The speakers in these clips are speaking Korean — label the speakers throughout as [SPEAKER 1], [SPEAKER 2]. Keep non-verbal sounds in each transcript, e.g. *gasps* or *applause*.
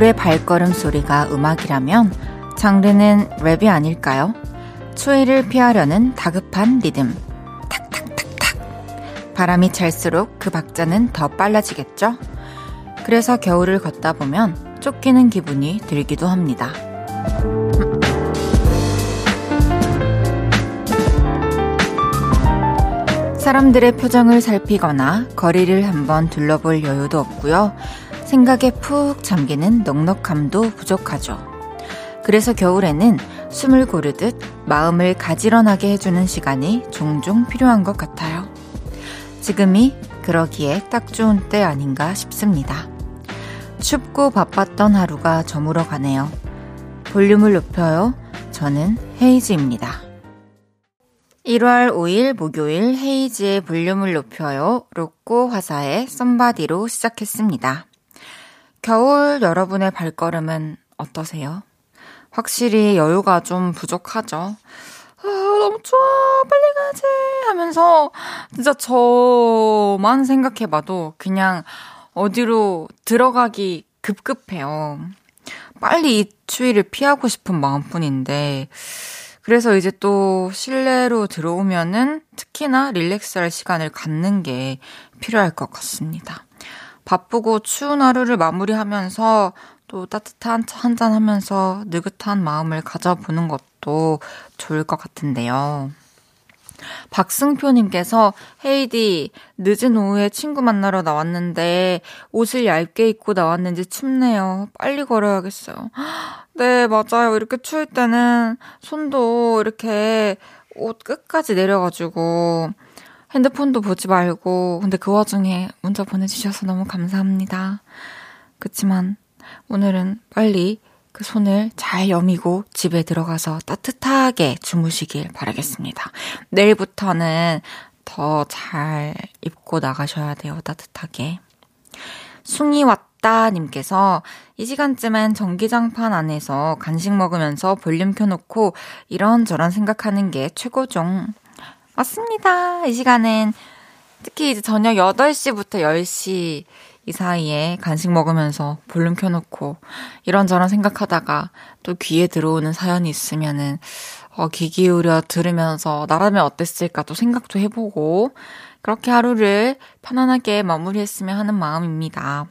[SPEAKER 1] 겨울의 발걸음 소리가 음악이라면 장르는 랩이 아닐까요? 추위를 피하려는 다급한 리듬. 탁탁탁탁. 바람이 찰수록 그 박자는 더 빨라지겠죠? 그래서 겨울을 걷다 보면 쫓기는 기분이 들기도 합니다. 사람들의 표정을 살피거나 거리를 한번 둘러볼 여유도 없고요. 생각에 푹 잠기는 넉넉함도 부족하죠. 그래서 겨울에는 숨을 고르듯 마음을 가지런하게 해주는 시간이 종종 필요한 것 같아요. 지금이 그러기에 딱 좋은 때 아닌가 싶습니다. 춥고 바빴던 하루가 저물어 가네요. 볼륨을 높여요. 저는 헤이즈입니다. 1월 5일 목요일 헤이즈의 볼륨을 높여요. 로꼬 화사의 썸바디로 시작했습니다. 겨울 여러분의 발걸음은 어떠세요? 확실히 여유가 좀 부족하죠. 아, 너무 추워, 빨리 가지! 하면서, 진짜 저만 생각해봐도 그냥 어디로 들어가기 급급해요. 빨리 이 추위를 피하고 싶은 마음뿐인데, 그래서 이제 또 실내로 들어오면은 특히나 릴렉스할 시간을 갖는 게 필요할 것 같습니다. 바쁘고 추운 하루를 마무리하면서 또 따뜻한 차 한잔 하면서 느긋한 마음을 가져보는 것도 좋을 것 같은데요. 박승표님께서 헤이디 늦은 오후에 친구 만나러 나왔는데 옷을 얇게 입고 나왔는지 춥네요. 빨리 걸어야겠어요. *gasps* 네 맞아요. 이렇게 추울 때는 손도 이렇게 옷 끝까지 내려가지고 핸드폰도 보지 말고 근데 그 와중에 문자 보내주셔서 너무 감사합니다. 그치만 오늘은 빨리 그 손을 잘 여미고 집에 들어가서 따뜻하게 주무시길 바라겠습니다. 내일부터는 더 잘 입고 나가셔야 돼요. 따뜻하게. 숭이 왔다 님께서 이 시간쯤엔 전기장판 안에서 간식 먹으면서 볼륨 켜놓고 이런저런 생각하는 게 최고종. 맞습니다. 이 시간엔 특히 이제 저녁 8시부터 10시 이 사이에 간식 먹으면서 볼륨 켜놓고 이런저런 생각하다가 또 귀에 들어오는 사연이 있으면은 어, 귀 기울여 들으면서 나라면 어땠을까 또 생각도 해보고 그렇게 하루를 편안하게 마무리했으면 하는 마음입니다.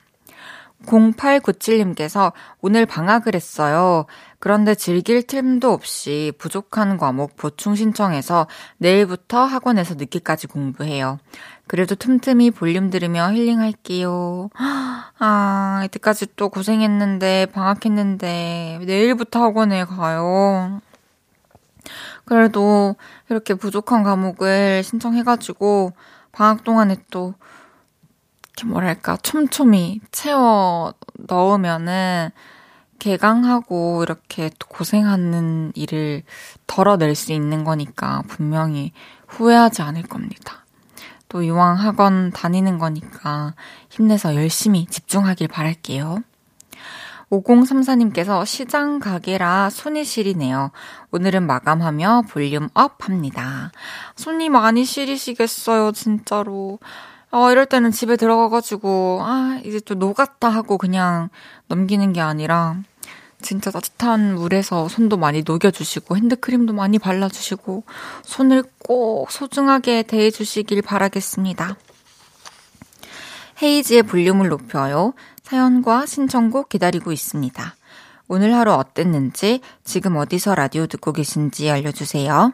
[SPEAKER 1] 0897님께서 오늘 방학을 했어요. 그런데 즐길 틈도 없이 부족한 과목 보충 신청해서 내일부터 학원에서 늦게까지 공부해요. 그래도 틈틈이 볼륨 들으며 힐링할게요. 아, 이때까지 또 고생했는데, 방학했는데, 내일부터 학원에 가요. 그래도 이렇게 부족한 과목을 신청해가지고, 방학 동안에 또, 이렇게 뭐랄까, 촘촘히 채워 넣으면은, 개강하고 이렇게 고생하는 일을 덜어낼 수 있는 거니까 분명히 후회하지 않을 겁니다. 또 이왕 학원 다니는 거니까 힘내서 열심히 집중하길 바랄게요. 5034님께서 시장 가게라 손이 시리네요. 오늘은 마감하며 volume up 합니다. 손이 많이 시리시겠어요, 진짜로. 어, 이럴 때는 집에 들어가가지고, 아, 이제 또 녹았다 하고 그냥 넘기는 게 아니라, 진짜 따뜻한 물에서 손도 많이 녹여주시고 핸드크림도 많이 발라주시고 손을 꼭 소중하게 대해주시길 바라겠습니다. 헤이지의 볼륨을 높여요. 사연과 신청곡 기다리고 있습니다. 오늘 하루 어땠는지, 지금 어디서 라디오 듣고 계신지 알려주세요.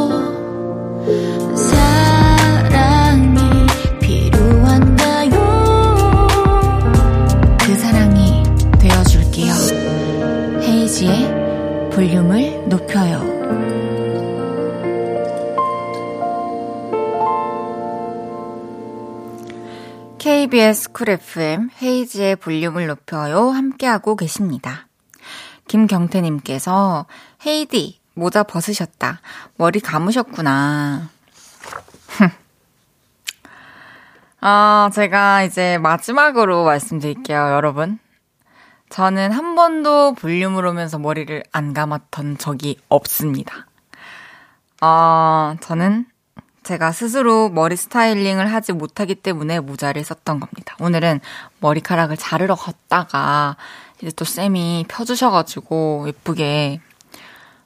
[SPEAKER 1] 볼륨을 높여요. KBS 쿨 FM 헤이즈의 볼륨을 높여요 함께하고 계십니다. 김경태님께서 헤이디 모자 벗으셨다. 머리 감으셨구나. *laughs* 아, 제가 이제 마지막으로 말씀드릴게요, 여러분. 저는 한 번도 볼륨을 오면서 머리를 안 감았던 적이 없습니다. 어, 저는 제가 스스로 머리 스타일링을 하지 못하기 때문에 모자를 썼던 겁니다. 오늘은 머리카락을 자르러 갔다가 이제 또 쌤이 펴주셔가지고 예쁘게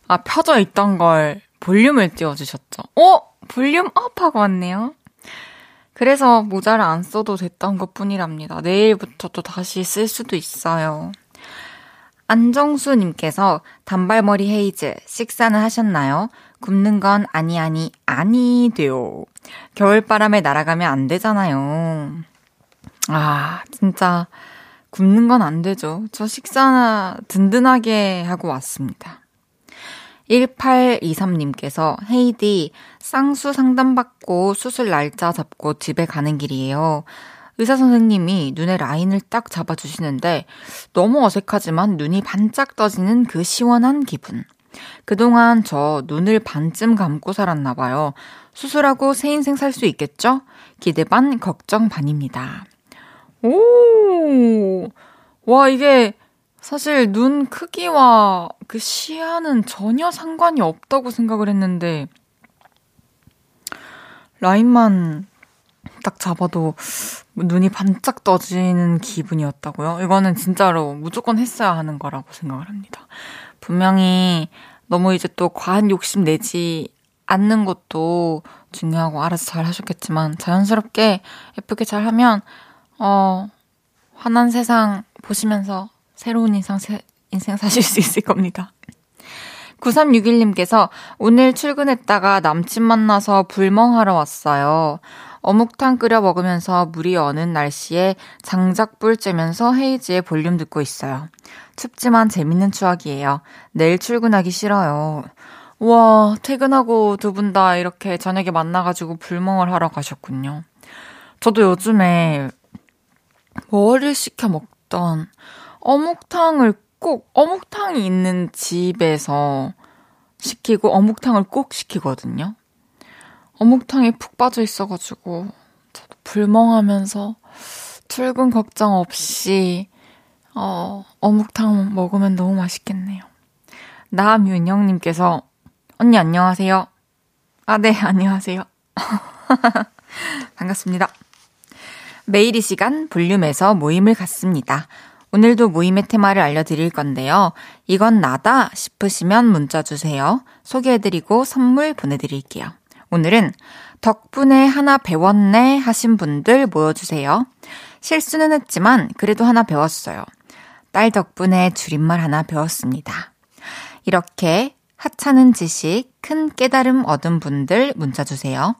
[SPEAKER 1] 아 펴져 있던 걸 볼륨을 띄워주셨죠. 어? volume up 하고 왔네요. 그래서 모자를 안 써도 됐던 것 뿐이랍니다. 내일부터 또 다시 쓸 수도 있어요. 안정수님께서 단발머리 헤이즈 식사는 하셨나요? 굽는 건 아니 아니 아니 돼요. 겨울바람에 날아가면 안 되잖아요. 아 진짜 굽는 건 안 되죠. 저 식사나 든든하게 하고 왔습니다. 1823님께서 헤이디 쌍수 상담받고 수술 날짜 잡고 집에 가는 길이에요. 의사 선생님이 눈에 라인을 딱 잡아주시는데 너무 어색하지만 눈이 반짝 떠지는 그 시원한 기분. 그동안 저 눈을 반쯤 감고 살았나 봐요. 수술하고 새 인생 살 수 있겠죠? 기대 반, 걱정 반입니다. 오! 와, 이게 사실 눈 크기와 그 시야는 전혀 상관이 없다고 생각을 했는데, 라인만 딱 잡아도 눈이 반짝 떠지는 기분이었다고요? 이거는 진짜로 무조건 했어야 하는 거라고 생각을 합니다. 분명히 너무 이제 또 과한 욕심 내지 않는 것도 중요하고 알아서 잘 하셨겠지만 자연스럽게 예쁘게 잘 하면, 어, 환한 세상 보시면서 새로운 인상, 세, 인생 사실 수 있을 겁니다. 9361님께서 오늘 출근했다가 남친 만나서 불멍하러 왔어요. 어묵탕 끓여 먹으면서 물이 어는 날씨에 장작불 쬐면서 헤이즈의 볼륨 듣고 있어요. 춥지만 재밌는 추억이에요. 내일 출근하기 싫어요. 와, 퇴근하고 두 분 다 이렇게 저녁에 만나가지고 불멍을 하러 가셨군요. 저도 요즘에 뭐를 시켜 먹던 어묵탕을 꼭 어묵탕이 있는 집에서 시키고 어묵탕을 꼭 시키거든요. 어묵탕이 푹 빠져 있어가지고 저도 불멍하면서 출근 걱정 없이 어, 어묵탕 먹으면 너무 맛있겠네요. 남윤영님께서 언니 안녕하세요. 아, 네, *laughs* 안녕하세요. *laughs* 반갑습니다. 매일 이 시간 볼륨에서 모임을 갖습니다. 오늘도 모임의 테마를 알려드릴 건데요. 이건 나다 싶으시면 문자 주세요. 소개해드리고 선물 보내드릴게요. 오늘은 덕분에 하나 배웠네 하신 분들 모여주세요. 실수는 했지만 그래도 하나 배웠어요. 딸 덕분에 줄임말 하나 배웠습니다. 이렇게 하찮은 지식, 큰 깨달음 얻은 분들 문자 주세요.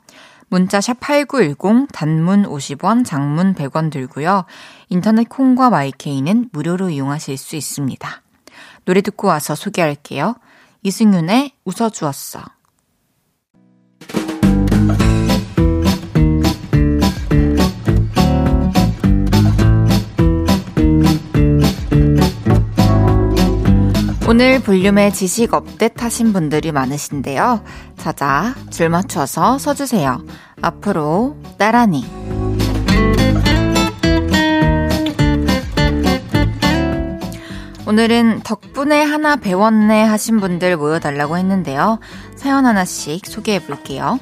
[SPEAKER 1] 문자 샵 8910 단문 50원, 장문 100원 들고요. 인터넷 콩과 마이케이는 무료로 이용하실 수 있습니다. 노래 듣고 와서 소개할게요. 이승윤의 웃어주었어. 오늘 볼륨의 지식 업데이트 하신 분들이 많으신데요. 자자, 줄 맞춰서 서주세요. 앞으로 따라니. 오늘은 덕분에 하나 배웠네 하신 분들 모여달라고 했는데요. 사연 하나씩 소개해 볼게요.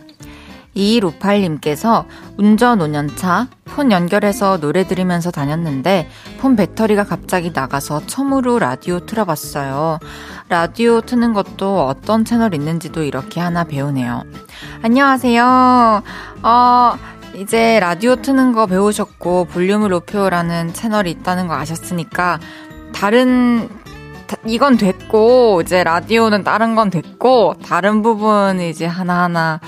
[SPEAKER 1] 2158님께서 운전 5년차 폰 연결해서 노래 들으면서 다녔는데 폰 배터리가 갑자기 나가서 처음으로 라디오 틀어봤어요. 라디오 트는 것도 어떤 채널 있는지도 이렇게 하나 배우네요. 안녕하세요. 어, 이제 라디오 트는 거 배우셨고 볼륨을 높여라는 채널이 있다는 거 아셨으니까 다른 이건 됐고 이제 라디오는 다른 건 됐고 다른 부분 이제 하나하나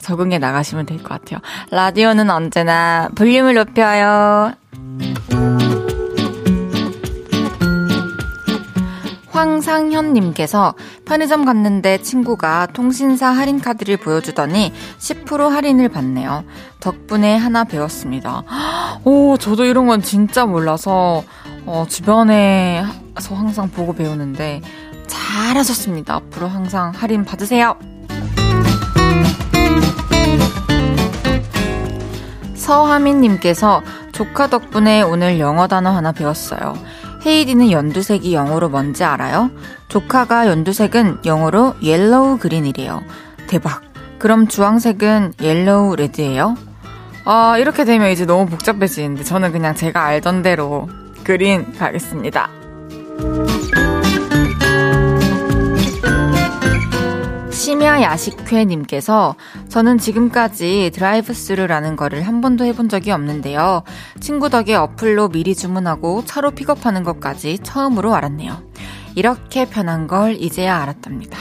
[SPEAKER 1] 적응해 나가시면 될 것 같아요. 라디오는 언제나 볼륨을 높여요. 황상현님께서 편의점 갔는데 친구가 통신사 할인카드를 보여주더니 10% 할인을 받네요. 덕분에 하나 배웠습니다. 오, 저도 이런 건 진짜 몰라서, 어, 주변에서 항상 보고 배우는데, 잘하셨습니다. 앞으로 항상 할인 받으세요. 서하민님께서 조카 덕분에 오늘 영어 단어 하나 배웠어요. 헤이디는 연두색이 영어로 뭔지 알아요? 조카가 연두색은 영어로 yellow green이래요. 대박. 그럼 주황색은 yellow red예요? 아, 이렇게 되면 이제 너무 복잡해지는데 저는 그냥 제가 알던 대로 green 가겠습니다. 심야 야식회님께서 저는 지금까지 drive-through라는 거를 한 번도 해본 적이 없는데요. 친구 덕에 어플로 미리 주문하고 차로 픽업하는 것까지 처음으로 알았네요. 이렇게 편한 걸 이제야 알았답니다.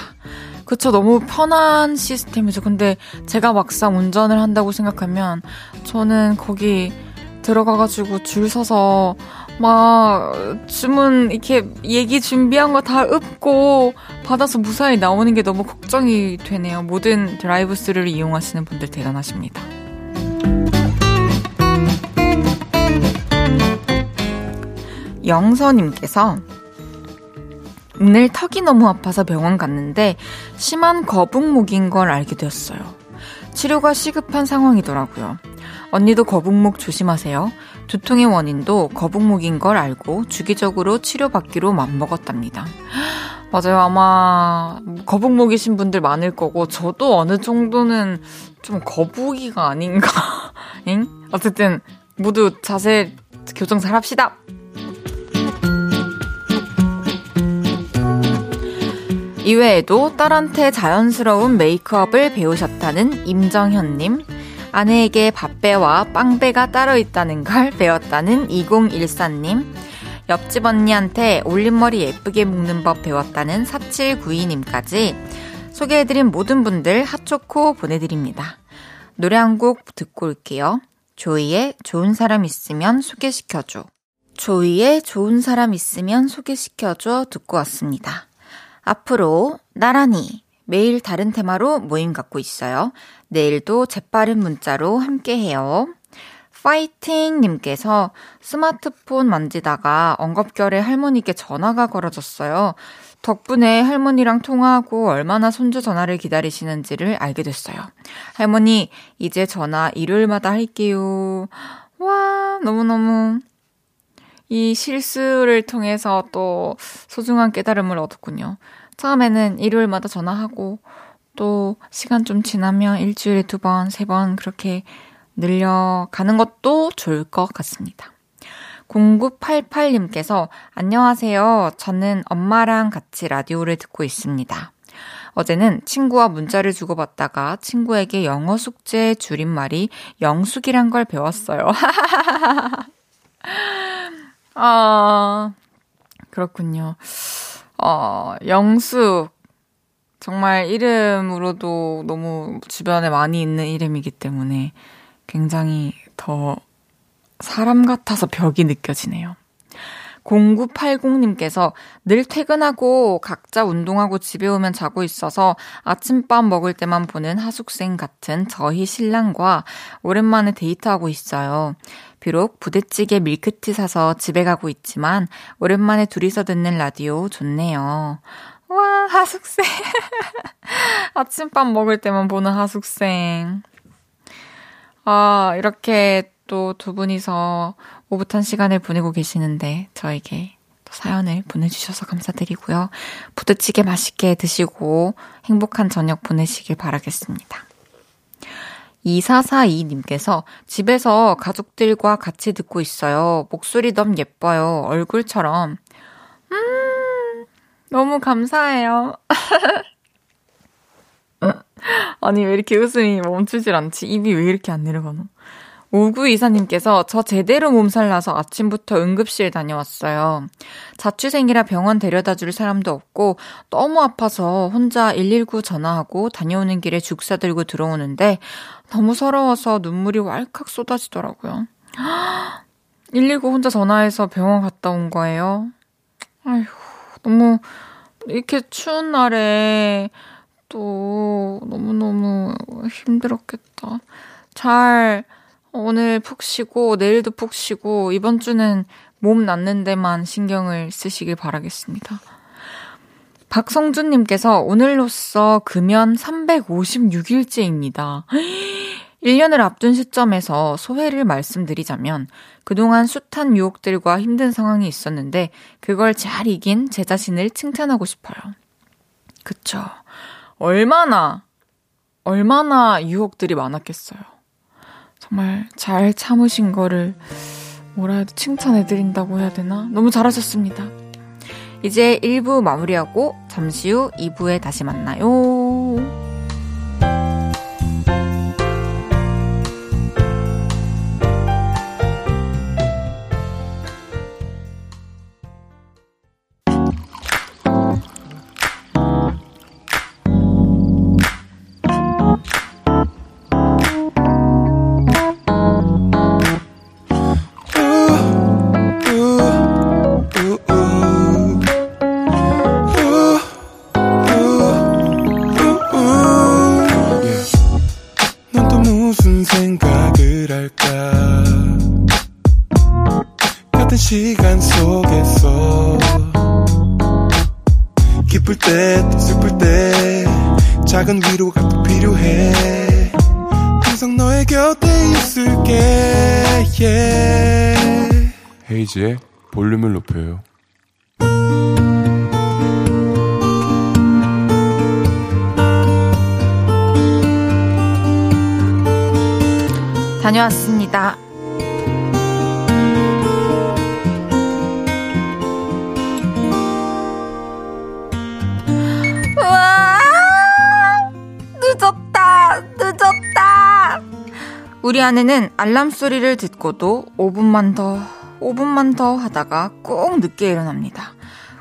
[SPEAKER 1] 그쵸, 너무 편한 시스템이죠. 근데 제가 막상 운전을 한다고 생각하면 저는 거기 들어가가지고 줄 서서 막 주문 이렇게 얘기 준비한 거 다 읊고 받아서 무사히 나오는 게 너무 걱정이 되네요. 모든 드라이브 스루를 이용하시는 분들 대단하십니다. 영서님께서 오늘 턱이 너무 아파서 병원 갔는데 심한 거북목인 걸 알게 되었어요. 치료가 시급한 상황이더라고요. 언니도 거북목 조심하세요. 두통의 원인도 거북목인 걸 알고 주기적으로 치료받기로 맘먹었답니다. 맞아요. 아마 거북목이신 분들 많을 거고 저도 어느 정도는 좀 거북이가 아닌가. *laughs* 잉? 어쨌든 모두 자세 교정 잘 합시다. 이외에도 딸한테 자연스러운 메이크업을 배우셨다는 임정현님, 아내에게 밥배와 빵배가 따로 있다는 걸 배웠다는 2014님, 옆집 언니한테 올림머리 예쁘게 묶는 법 배웠다는 4792님까지 소개해드린 모든 분들 핫초코 보내드립니다. 노래 한 곡 듣고 올게요. 조이의 좋은 사람 있으면 소개시켜줘. 조이의 좋은 사람 있으면 소개시켜줘 듣고 왔습니다. 앞으로 나란히 매일 다른 테마로 모임 갖고 있어요. 내일도 재빠른 문자로 함께 해요. 파이팅님께서 스마트폰 만지다가 엉겁결에 할머니께 전화가 걸어졌어요. 덕분에 할머니랑 통화하고 얼마나 손주 전화를 기다리시는지를 알게 됐어요. 할머니, 이제 전화 일요일마다 할게요. 와, 너무너무 이 실수를 통해서 또 소중한 깨달음을 얻었군요. 처음에는 일요일마다 전화하고 또 시간 좀 지나면 일주일에 두 번, 세 번 그렇게 늘려가는 것도 좋을 것 같습니다. 0988님께서 안녕하세요. 저는 엄마랑 같이 라디오를 듣고 있습니다. 어제는 친구와 문자를 주고받다가 친구에게 영어 숙제 줄임말이 영숙이란 걸 배웠어요. *laughs* 아, 그렇군요. 어, 영숙. 정말 이름으로도 너무 주변에 많이 있는 이름이기 때문에 굉장히 더 사람 같아서 벽이 느껴지네요. 0980님께서 늘 퇴근하고 각자 운동하고 집에 오면 자고 있어서 아침밥 먹을 때만 보는 하숙생 같은 저희 신랑과 오랜만에 데이트하고 있어요. 비록 부대찌개 밀크티 사서 집에 가고 있지만 오랜만에 둘이서 듣는 라디오 좋네요. 와, 하숙생. *laughs* 아침밥 먹을 때만 보는 하숙생. 아, 이렇게 또 두 분이서 오붓한 시간을 보내고 계시는데 저에게 또 사연을 보내주셔서 감사드리고요. 부대찌개 맛있게 드시고 행복한 저녁 보내시길 바라겠습니다. 2442님께서 집에서 가족들과 같이 듣고 있어요. 목소리 너무 예뻐요. 얼굴처럼. 음, 너무 감사해요. *laughs* 아니, 왜 이렇게 웃음이 멈추질 않지? 입이 왜 이렇게 안 내려가노? 5924님께서 저 제대로 몸살 나서 아침부터 응급실 다녀왔어요. 자취생이라 병원 데려다 줄 사람도 없고 너무 아파서 혼자 119 전화하고 다녀오는 길에 죽 사 들고 들어오는데 너무 서러워서 눈물이 왈칵 쏟아지더라고요. *gasps* 119 혼자 전화해서 병원 갔다 온 거예요. 아휴, 너무 이렇게 추운 날에 또 너무너무 힘들었겠다. 잘 오늘 푹 쉬고 내일도 푹 쉬고 이번 주는 몸 낫는 데만 신경을 쓰시길 바라겠습니다. 박성준님께서 오늘로써 금연 356일째입니다. 1년을 *gasps* 앞둔 시점에서 소회를 말씀드리자면 그동안 숱한 유혹들과 힘든 상황이 있었는데 그걸 잘 이긴 제 자신을 칭찬하고 싶어요. 그쵸. 얼마나, 얼마나 유혹들이 많았겠어요. 정말 잘 참으신 거를 뭐라 해도 칭찬해드린다고 해야 되나? 너무 잘하셨습니다. 이제 1부 마무리하고 잠시 후 2부에 다시 만나요.
[SPEAKER 2] 헤이지의 볼륨을 높여요.
[SPEAKER 1] 다녀왔습니다. 우와! 늦었다! 늦었다! 우리 아내는 알람 소리를 듣고도 5분만 더 5분만 더 하다가 꼭 늦게 일어납니다.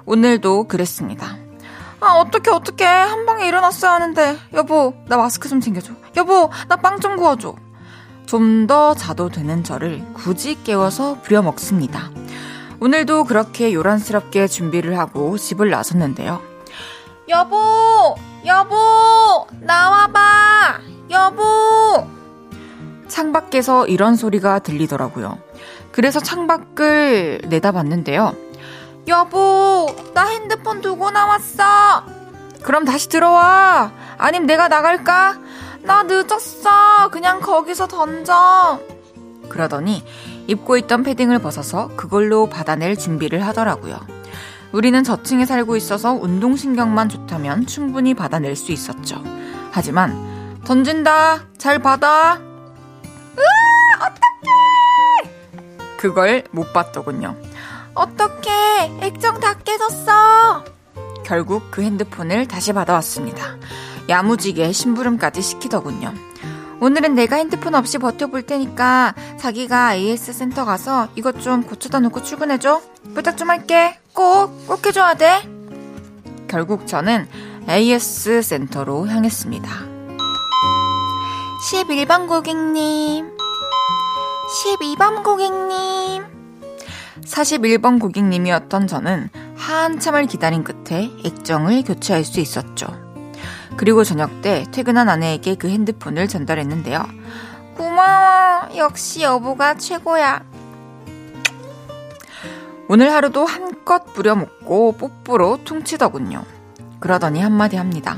[SPEAKER 1] 오늘도 그랬습니다. 아, 어떻게, 어떻게. 한 방에 일어났어야 하는데. 여보, 나 마스크 좀 챙겨줘. 여보, 나 빵 좀 구워줘. 좀 더 자도 되는 저를 굳이 깨워서 부려먹습니다. 오늘도 그렇게 요란스럽게 준비를 하고 집을 나섰는데요. 여보! 여보! 나와 창밖에서 이런 소리가 들리더라고요. 그래서 창밖을 내다봤는데요. 여보, 나 핸드폰 두고 나왔어. 그럼 다시 들어와. 아님 내가 나갈까? 나 늦었어. 그냥 거기서 던져. 그러더니 입고 있던 패딩을 벗어서 그걸로 받아낼 준비를 하더라고요. 우리는 저층에 살고 있어서 운동신경만 좋다면 충분히 받아낼 수 있었죠. 하지만 던진다. 잘 받아. 으아! 어떡해! 그걸 못 봤더군요. 어떡해! 액정 다 깨졌어! 결국 그 핸드폰을 다시 받아왔습니다. 야무지게 심부름까지 시키더군요. 오늘은 내가 핸드폰 없이 버텨볼 테니까 자기가 AS 센터 가서 이것 좀 고쳐다 놓고 출근해줘. 부탁 좀 할게. 꼭, 꼭 해줘야 돼. 결국 저는 AS 센터로 향했습니다. 11번 고객님. 12번 고객님. 41번 고객님이었던 저는 한참을 기다린 끝에 액정을 교체할 수 있었죠. 그리고 저녁 때 퇴근한 아내에게 그 핸드폰을 전달했는데요. 고마워. 역시 여보가 최고야. 오늘 하루도 한껏 부려먹고 뽀뽀로 퉁치더군요. 그러더니 한마디 합니다.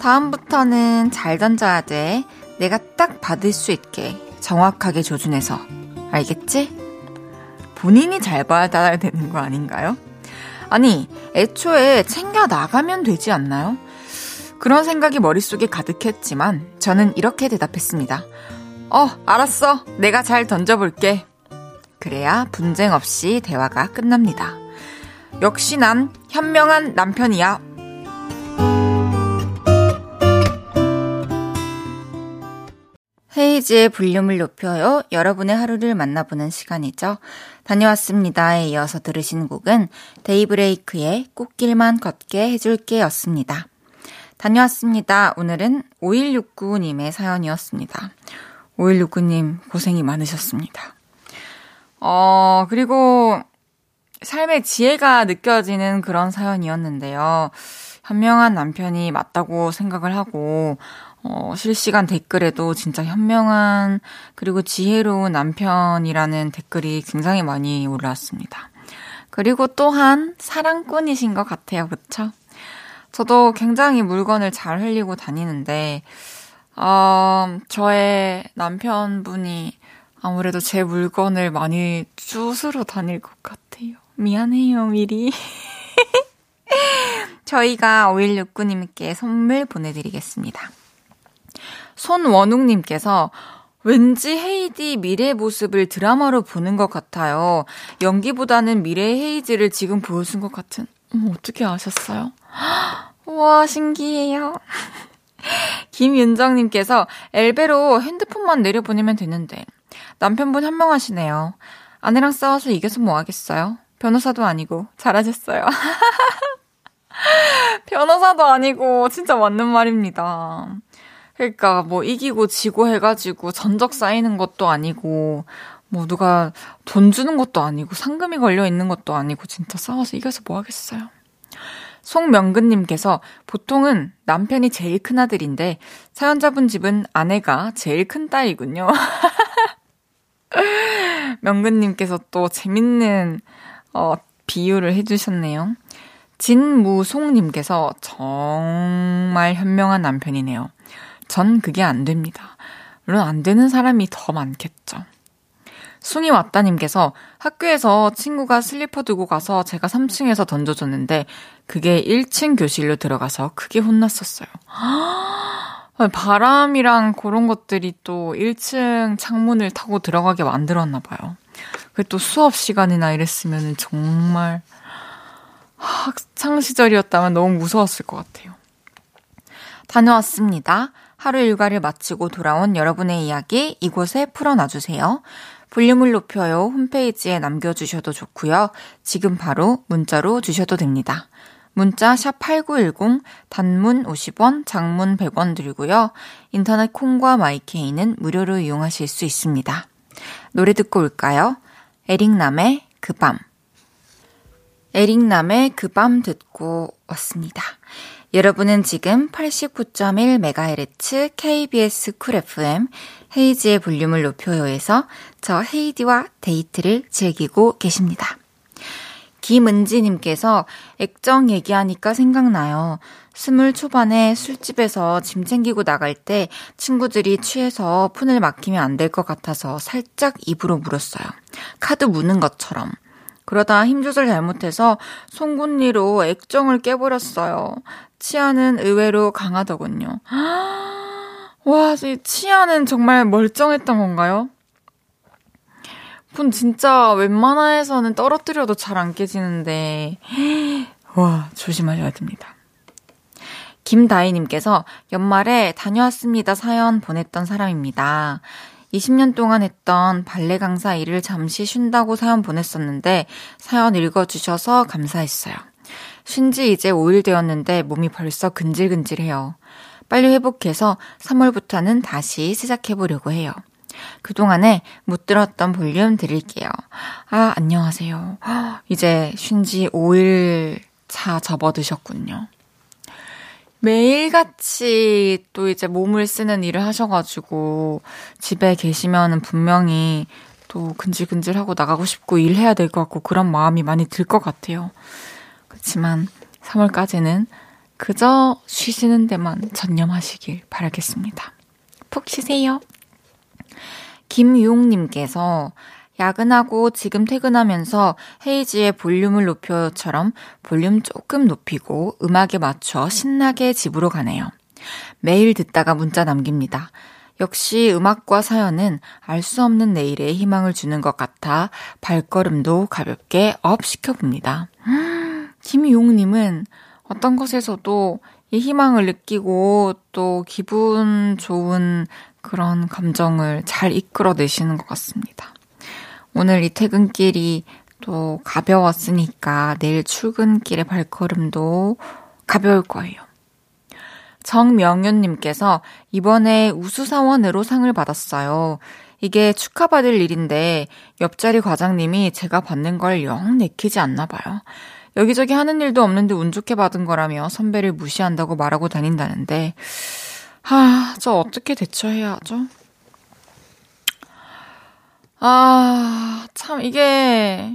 [SPEAKER 1] 다음부터는 잘 던져야 돼. 내가 딱 받을 수 있게 정확하게 조준해서. 알겠지? 본인이 잘 받아야 되는 거 아닌가요? 아니, 애초에 챙겨 나가면 되지 않나요? 그런 생각이 머릿속에 가득했지만 저는 이렇게 대답했습니다. 어, 알았어. 내가 잘 던져볼게. 그래야 분쟁 없이 대화가 끝납니다. 역시 난 현명한 남편이야. 헤이즈의 볼륨을 높여요. 여러분의 하루를 만나보는 시간이죠. 다녀왔습니다에 이어서 들으신 곡은 데이브레이크의 꽃길만 걷게 해줄게 였습니다. 다녀왔습니다. 오늘은 5169님의 사연이었습니다. 5169님 고생이 많으셨습니다. 어, 그리고 삶의 지혜가 느껴지는 그런 사연이었는데요. 현명한 남편이 맞다고 생각을 하고, 어, 실시간 댓글에도 진짜 현명한 그리고 지혜로운 남편이라는 댓글이 굉장히 많이 올라왔습니다. 그리고 또한 사랑꾼이신 것 같아요. 그쵸? 저도 굉장히 물건을 잘 흘리고 다니는데, 어, 저의 남편분이 아무래도 제 물건을 많이 주스러 다닐 것 같아요. 미안해요, 미리. *laughs* 저희가 5169님께 선물 보내드리겠습니다. 손원웅님께서 왠지 헤이디 미래 모습을 드라마로 보는 것 같아요. 연기보다는 미래 헤이지를 지금 보여준 것 같은. 어머, 어떻게 아셨어요? *gasps* 와, 신기해요. *laughs* 김윤정님께서 엘베로 핸드폰만 내려보내면 되는데 남편분 현명하시네요. 아내랑 싸워서 이겨서 뭐 하겠어요? 변호사도 아니고 잘하셨어요. *laughs* 변호사도 아니고 진짜 맞는 말입니다. 그러니까 뭐 이기고 지고 해가지고 전적 쌓이는 것도 아니고 뭐 누가 돈 주는 것도 아니고 상금이 걸려 있는 것도 아니고 진짜 싸워서 이겨서 뭐 하겠어요. 송명근님께서 보통은 남편이 제일 큰 아들인데 사연자분 집은 아내가 제일 큰 딸이군요. *laughs* 명근님께서 또 재밌는 어, 비유를 해주셨네요. 진무송님께서 정말 현명한 남편이네요. 전 그게 안 됩니다. 물론 안 되는 사람이 더 많겠죠. 숭이 왔다님께서 학교에서 친구가 슬리퍼 두고 가서 제가 3층에서 던져줬는데 그게 1층 교실로 들어가서 크게 혼났었어요. 바람이랑 그런 것들이 또 1층 창문을 타고 들어가게 만들었나 봐요. 그게 또 수업 시간이나 이랬으면 정말 학창 시절이었다면 너무 무서웠을 것 같아요. 다녀왔습니다. 하루 일과를 마치고 돌아온 여러분의 이야기 이곳에 풀어놔주세요. 볼륨을 높여요 홈페이지에 남겨주셔도 좋고요. 지금 바로 문자로 주셔도 됩니다. 문자 샵 8910 단문 50원, 장문 100원 들고요. 인터넷 콩과 마이케이는 무료로 이용하실 수 있습니다. 노래 듣고 올까요? 에릭남의 그 밤. 에릭남의 그 밤 듣고 왔습니다. 여러분은 지금 89.1MHz KBS 쿨 FM 헤이즈의 볼륨을 높여요에서 저 헤이디와 데이트를 즐기고 계십니다. 김은지님께서 액정 얘기하니까 생각나요. 스물 초반에 술집에서 짐 챙기고 나갈 때 친구들이 취해서 폰을 맡기면 안 될 것 같아서 살짝 입으로 물었어요. 카드 무는 것처럼. 그러다 힘 조절 잘못해서 송곳니로 액정을 깨버렸어요. 치아는 의외로 강하더군요. *gasps* 와, 치아는 정말 멀쩡했던 건가요? 분 진짜 웬만해서는 떨어뜨려도 잘 안 깨지는데, *gasps* 와, 조심하셔야 됩니다. 김다희님께서 연말에 다녀왔습니다 사연 보냈던 사람입니다. 20년 동안 했던 발레 강사 일을 잠시 쉰다고 사연 보냈었는데 사연 읽어주셔서 감사했어요. 쉰 지 이제 5일 되었는데 몸이 벌써 근질근질해요. 빨리 회복해서 3월부터는 다시 시작해보려고 해요. 그동안에 못 들었던 볼륨 드릴게요. 아, 안녕하세요. *gasps* 이제 쉰 지 5일 차 접어드셨군요. 매일같이 또 이제 몸을 쓰는 일을 하셔가지고 집에 계시면은 분명히 또 근질근질하고 나가고 싶고 일해야 될 것 같고 그런 마음이 많이 들 것 같아요. 그렇지만 3월까지는 그저 쉬시는 데만 전념하시길 바라겠습니다. 푹 쉬세요. 김유홍님께서 야근하고 지금 퇴근하면서 헤이즈의 볼륨을 높여처럼 볼륨 조금 높이고 음악에 맞춰 신나게 집으로 가네요. 매일 듣다가 문자 남깁니다. 역시 음악과 사연은 알 수 없는 내일에 희망을 주는 것 같아 발걸음도 가볍게 up 시켜봅니다. 김용님은 어떤 것에서도 이 희망을 느끼고 또 기분 좋은 그런 감정을 잘 이끌어내시는 것 같습니다. 오늘 이 퇴근길이 또 가벼웠으니까 내일 출근길의 발걸음도 가벼울 거예요. 정명윤님께서 이번에 우수사원으로 상을 받았어요. 이게 축하받을 일인데 옆자리 과장님이 제가 받는 걸 영 내키지 않나 봐요. 여기저기 하는 일도 없는데 운 좋게 받은 거라며 선배를 무시한다고 말하고 다닌다는데, 아, 저 어떻게 대처해야 하죠? 아, 참, 이게,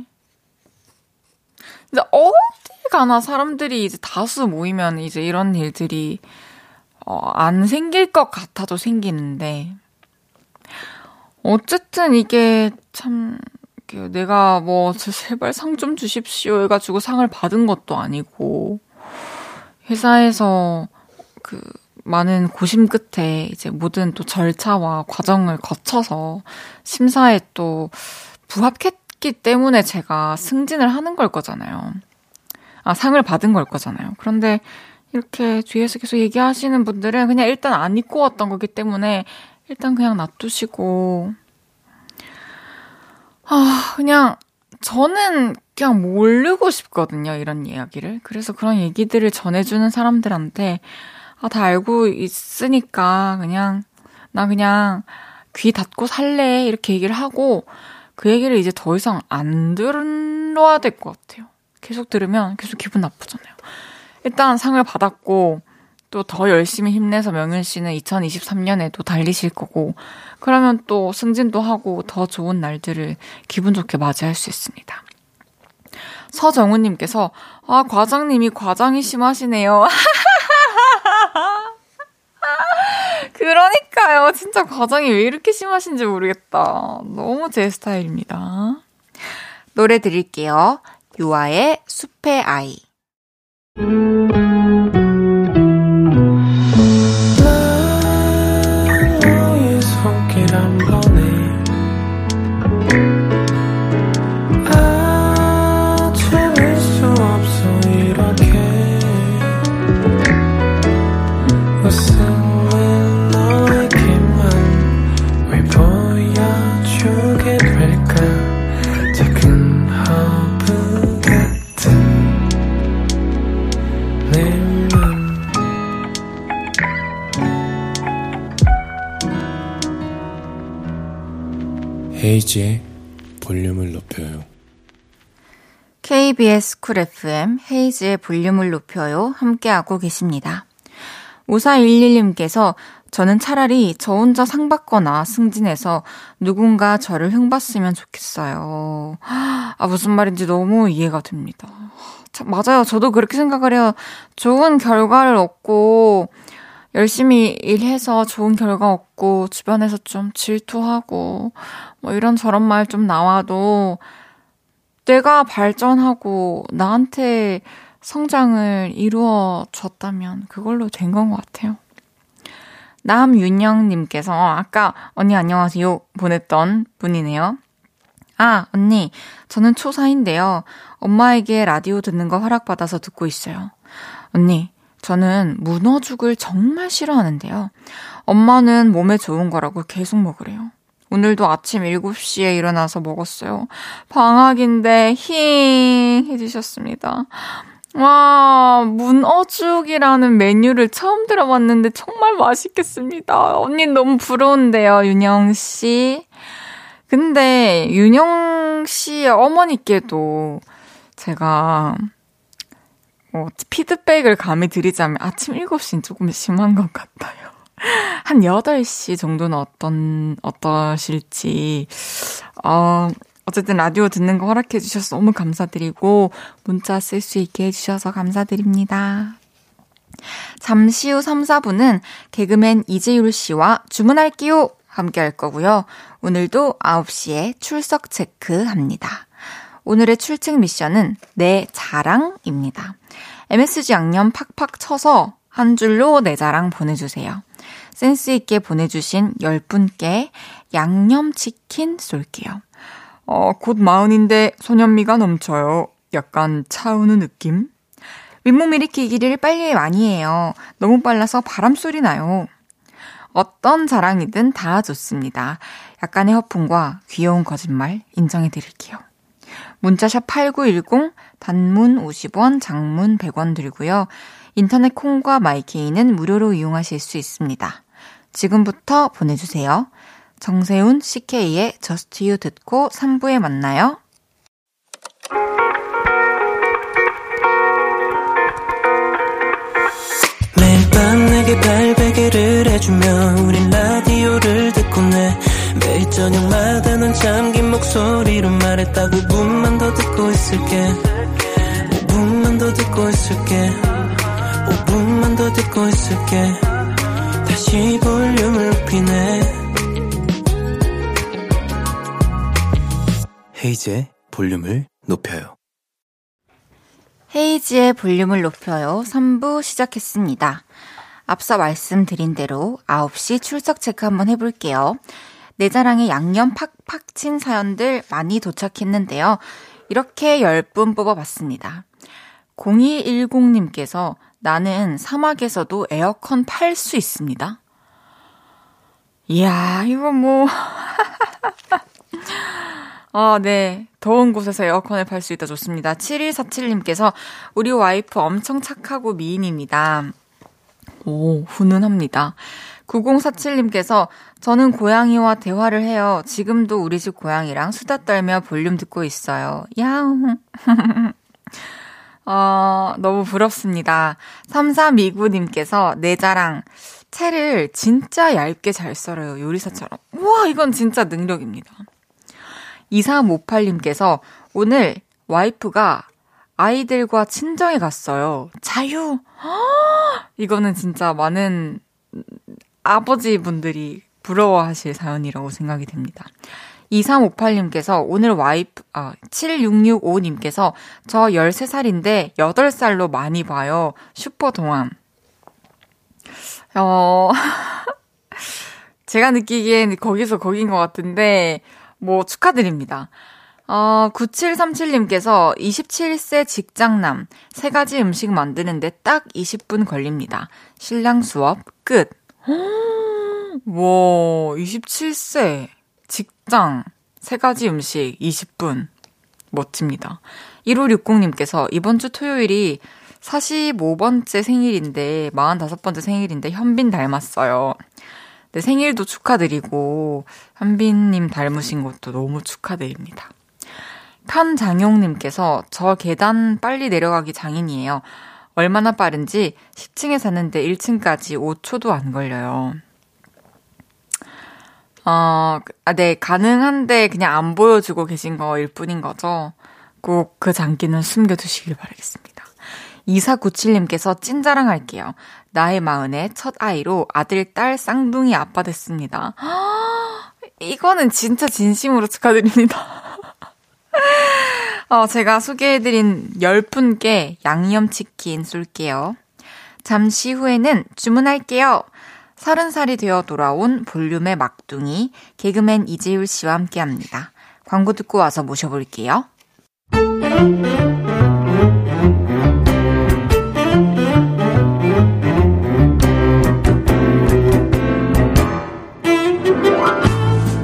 [SPEAKER 1] 이제 어딜 가나 사람들이 이제 다수 모이면 이제 이런 일들이 어, 안 생길 것 같아도 생기는데, 어쨌든 이게 참, 내가 뭐, 제발 상 좀 주십시오 해가지고 상을 받은 것도 아니고, 회사에서 그, 많은 고심 끝에 이제 모든 또 절차와 과정을 거쳐서 심사에 또 부합했기 때문에 제가 승진을 하는 걸 거잖아요. 아, 상을 받은 걸 거잖아요. 그런데 이렇게 뒤에서 계속 얘기하시는 분들은 그냥 일단 안 입고 왔던 거기 때문에 일단 그냥 놔두시고, 아, 그냥 저는 그냥 모르고 싶거든요, 이런 이야기를. 그래서 그런 얘기들을 전해주는 사람들한테, 아, 다 알고 있으니까 그냥, 나 그냥 귀 닫고 살래, 이렇게 얘기를 하고, 그 얘기를 이제 더 이상 안 들어야 될 것 같아요. 계속 들으면 계속 기분 나쁘잖아요. 일단 상을 받았고, 또 더 열심히 힘내서 명윤 씨는 2023년에도 달리실 거고, 그러면 또 승진도 하고 더 좋은 날들을 기분 좋게 맞이할 수 있습니다. 서정우님께서, 아, 과장님이 과장이 심하시네요. *laughs* 그러니까요. 진짜 과장이 왜 이렇게 심하신지 모르겠다. 너무 제 스타일입니다. 노래 드릴게요. 유아의 숲의 아이.
[SPEAKER 2] 헤이지의 볼륨을 높여요.
[SPEAKER 1] KBS 쿨 FM 헤이즈의 볼륨을 높여요. 함께하고 계십니다. 5411님께서 저는 차라리 저 혼자 상 받거나 승진해서 누군가 저를 흉봤으면 좋겠어요. 아, 무슨 말인지 너무 이해가 됩니다. 참, 맞아요. 저도 그렇게 생각을 해요. 좋은 결과를 얻고, 열심히 일해서 좋은 결과 얻고, 주변에서 좀 질투하고, 뭐 이런 저런 말 좀 나와도 내가 발전하고 나한테 성장을 이루어 줬다면 그걸로 된 건 것 같아요. 남윤영님께서 아까 언니 안녕하세요 보냈던 분이네요. 아, 언니, 저는 초사인데요. 엄마에게 라디오 듣는 거 허락받아서 듣고 있어요. 언니, 저는 문어죽을 정말 싫어하는데요. 엄마는 몸에 좋은 거라고 계속 먹으래요. 오늘도 아침 7시에 일어나서 먹었어요. 방학인데 힝 해주셨습니다. 와, 문어죽이라는 메뉴를 처음 들어봤는데 정말 맛있겠습니다. 언니 너무 부러운데요, 윤영 씨. 근데 윤영 씨의 어머니께도 제가 어, 피드백을 감히 드리자면 아침 7시는 조금 심한 것 같아요. *laughs* 한 8시 정도는 어떤, 어떠실지, 어, 어쨌든 라디오 듣는 거 허락해 주셔서 너무 감사드리고, 문자 쓸 수 있게 해주셔서 감사드립니다. 잠시 후 3, 4분은 개그맨 이재율 씨와 주문할게요! 함께 할 거고요. 오늘도 9시에 출석 체크 합니다. 오늘의 출첵 미션은 내 자랑입니다. MSG 양념 팍팍 쳐서 한 줄로 내 자랑 보내주세요. 센스 있게 보내주신 10분께 양념치킨 쏠게요. 어, 곧 마흔인데 소년미가 넘쳐요. 약간 차우는 느낌? 윗몸 일으키기를 빨리 많이 해요. 너무 빨라서 바람소리 나요. 어떤 자랑이든 다 좋습니다. 약간의 허풍과 귀여운 거짓말 인정해 드릴게요. 문자샵 8910, 단문 50원, 장문 100원 들고요. 인터넷 콩과 마이케이는 무료로 이용하실 수 있습니다. 지금부터 보내주세요. 정세훈 CK의 Just You 듣고 3부에 만나요. 매일 밤 내게 발베개를 해주며 우린 라디오를 듣고 내 매일 저녁마다 넌 잠긴 목소리로 말했다 5분만 더 듣고 있을게. 5분만 더 듣고 있을게. 5분만 더 듣고 있을게.
[SPEAKER 2] 다시 볼륨을 높이네. 헤이즈의 볼륨을 높여요.
[SPEAKER 1] 헤이지의 볼륨을 높여요. 3부 시작했습니다. 앞서 말씀드린 대로 9시 출석 체크 한번 해볼게요 내 자랑에 양념 팍팍 친 사연들 많이 도착했는데요 이렇게 10분 뽑아봤습니다 0210님께서 나는 사막에서도 에어컨 팔 수 있습니다. 이야, 이거 뭐. 아, *laughs* 네. 더운 곳에서 에어컨을 팔 수 있다 좋습니다. 7147님께서 우리 와이프 엄청 착하고 미인입니다. 오, 훈훈합니다. 9047님께서 저는 고양이와 대화를 해요. 지금도 우리 집 고양이랑 수다 떨며 볼륨 듣고 있어요. 야옹. *laughs* 어, 너무 부럽습니다. 3329님께서 내 자랑, 채를 진짜 얇게 잘 썰어요. 요리사처럼. 우와, 이건 진짜 능력입니다. 2358님께서 오늘 와이프가 아이들과 친정에 갔어요. 자유! *gasps* 이거는 진짜 많은 아버지 분들이 부러워하실 사연이라고 생각이 됩니다. 2358님께서 오늘 와이프, 아, 7665님께서 저 13살인데 8살로 많이 봐요. 슈퍼 동안. 어, *laughs* 제가 느끼기엔 거기서 거긴 것 같은데, 뭐 축하드립니다. 어, 9737님께서 27세 직장남, 세 가지 음식 만드는데 딱 20분 걸립니다. 신랑 수업 끝. *gasps* 와, 27세. 직장, 세 가지 음식, 20분. 멋집니다. 1560님께서 이번 주 토요일이 45번째 생일인데, 45번째 생일인데, 현빈 닮았어요. 네, 생일도 축하드리고, 현빈님 닮으신 것도 너무 축하드립니다. 편장용님께서 저 계단 빨리 내려가기 장인이에요. 얼마나 빠른지 10층에 사는데 1층까지 5초도 안 걸려요. 어, 아, 네, 가능한데 그냥 안 보여주고 계신 거일 뿐인 거죠. 꼭 그 장기는 숨겨두시길 바라겠습니다. 2497님께서 찐자랑 할게요. 나의 마흔의 첫 아이로 아들, 딸, 쌍둥이 아빠 됐습니다. *gasps* 이거는 진짜 진심으로 축하드립니다. *laughs* 어, 제가 소개해드린 10분께 양념치킨 쏠게요. 잠시 후에는 주문할게요. 서른 살이 되어 돌아온 볼륨의 막둥이 개그맨 이재율 씨와 함께 합니다. 광고 듣고 와서 모셔볼게요.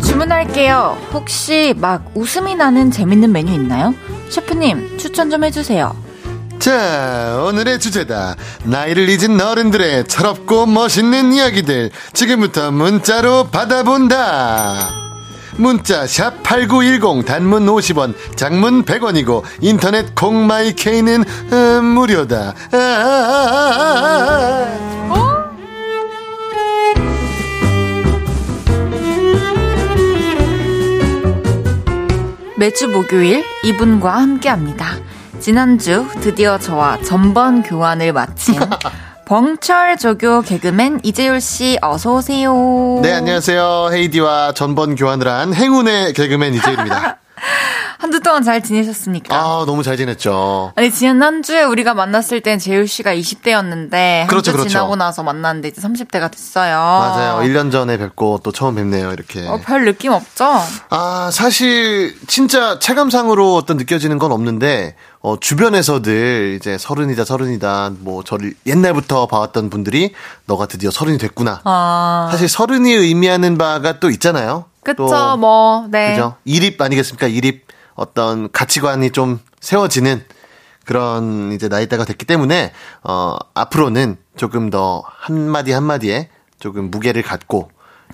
[SPEAKER 1] 주문할게요. 혹시 막 웃음이 나는 재밌는 메뉴 있나요? 셰프님, 추천 좀 해주세요.
[SPEAKER 3] 자, 오늘의 주제다. 나이를 잊은 어른들의 철없고 멋있는 이야기들. 지금부터 문자로 받아본다. 문자 샵 8910 단문 50원 장문 100원이고 인터넷 콩마이케이는 음, 무료다. 아,
[SPEAKER 1] 매주 목요일 이분과 함께 합니다. 지난주 드디어 저와 전번 교환을 마친 *laughs* 벙철 조교 개그맨 이재율 씨 어서 오세요.
[SPEAKER 3] 네, 안녕하세요. 헤이디와 전번 교환을 한 행운의 개그맨 이재율입니다. *laughs*
[SPEAKER 1] 한주 동안 잘 지내셨습니까?
[SPEAKER 3] 아, 너무 잘 지냈죠.
[SPEAKER 1] 아니, 지난주에 우리가 만났을 땐 재율 씨가 20대였는데,
[SPEAKER 3] 그렇죠,
[SPEAKER 1] 한주
[SPEAKER 3] 그렇죠.
[SPEAKER 1] 지나고 나서 만났는데 이제 30대가 됐어요.
[SPEAKER 3] 맞아요. 1년 전에 뵙고 또 처음 뵙네요, 이렇게.
[SPEAKER 1] 어, 별 느낌 없죠?
[SPEAKER 3] 아, 사실, 진짜 체감상으로 어떤 느껴지는 건 없는데, 어, 주변에서 들 이제 서른이다, 서른이다, 뭐, 저를 옛날부터 봐왔던 분들이 너가 드디어 서른이 됐구나.
[SPEAKER 1] 아,
[SPEAKER 3] 사실 서른이 의미하는 바가 또 있잖아요.
[SPEAKER 1] 그쵸,
[SPEAKER 3] 또,
[SPEAKER 1] 뭐, 네.
[SPEAKER 3] 그죠? 이립 아니겠습니까? 이립. 어떤 가치관이 좀 세워지는 그런 이제 나이대가 됐기 때문에, 어, 앞으로는 조금 더 한마디 한마디에 조금 무게를 갖고,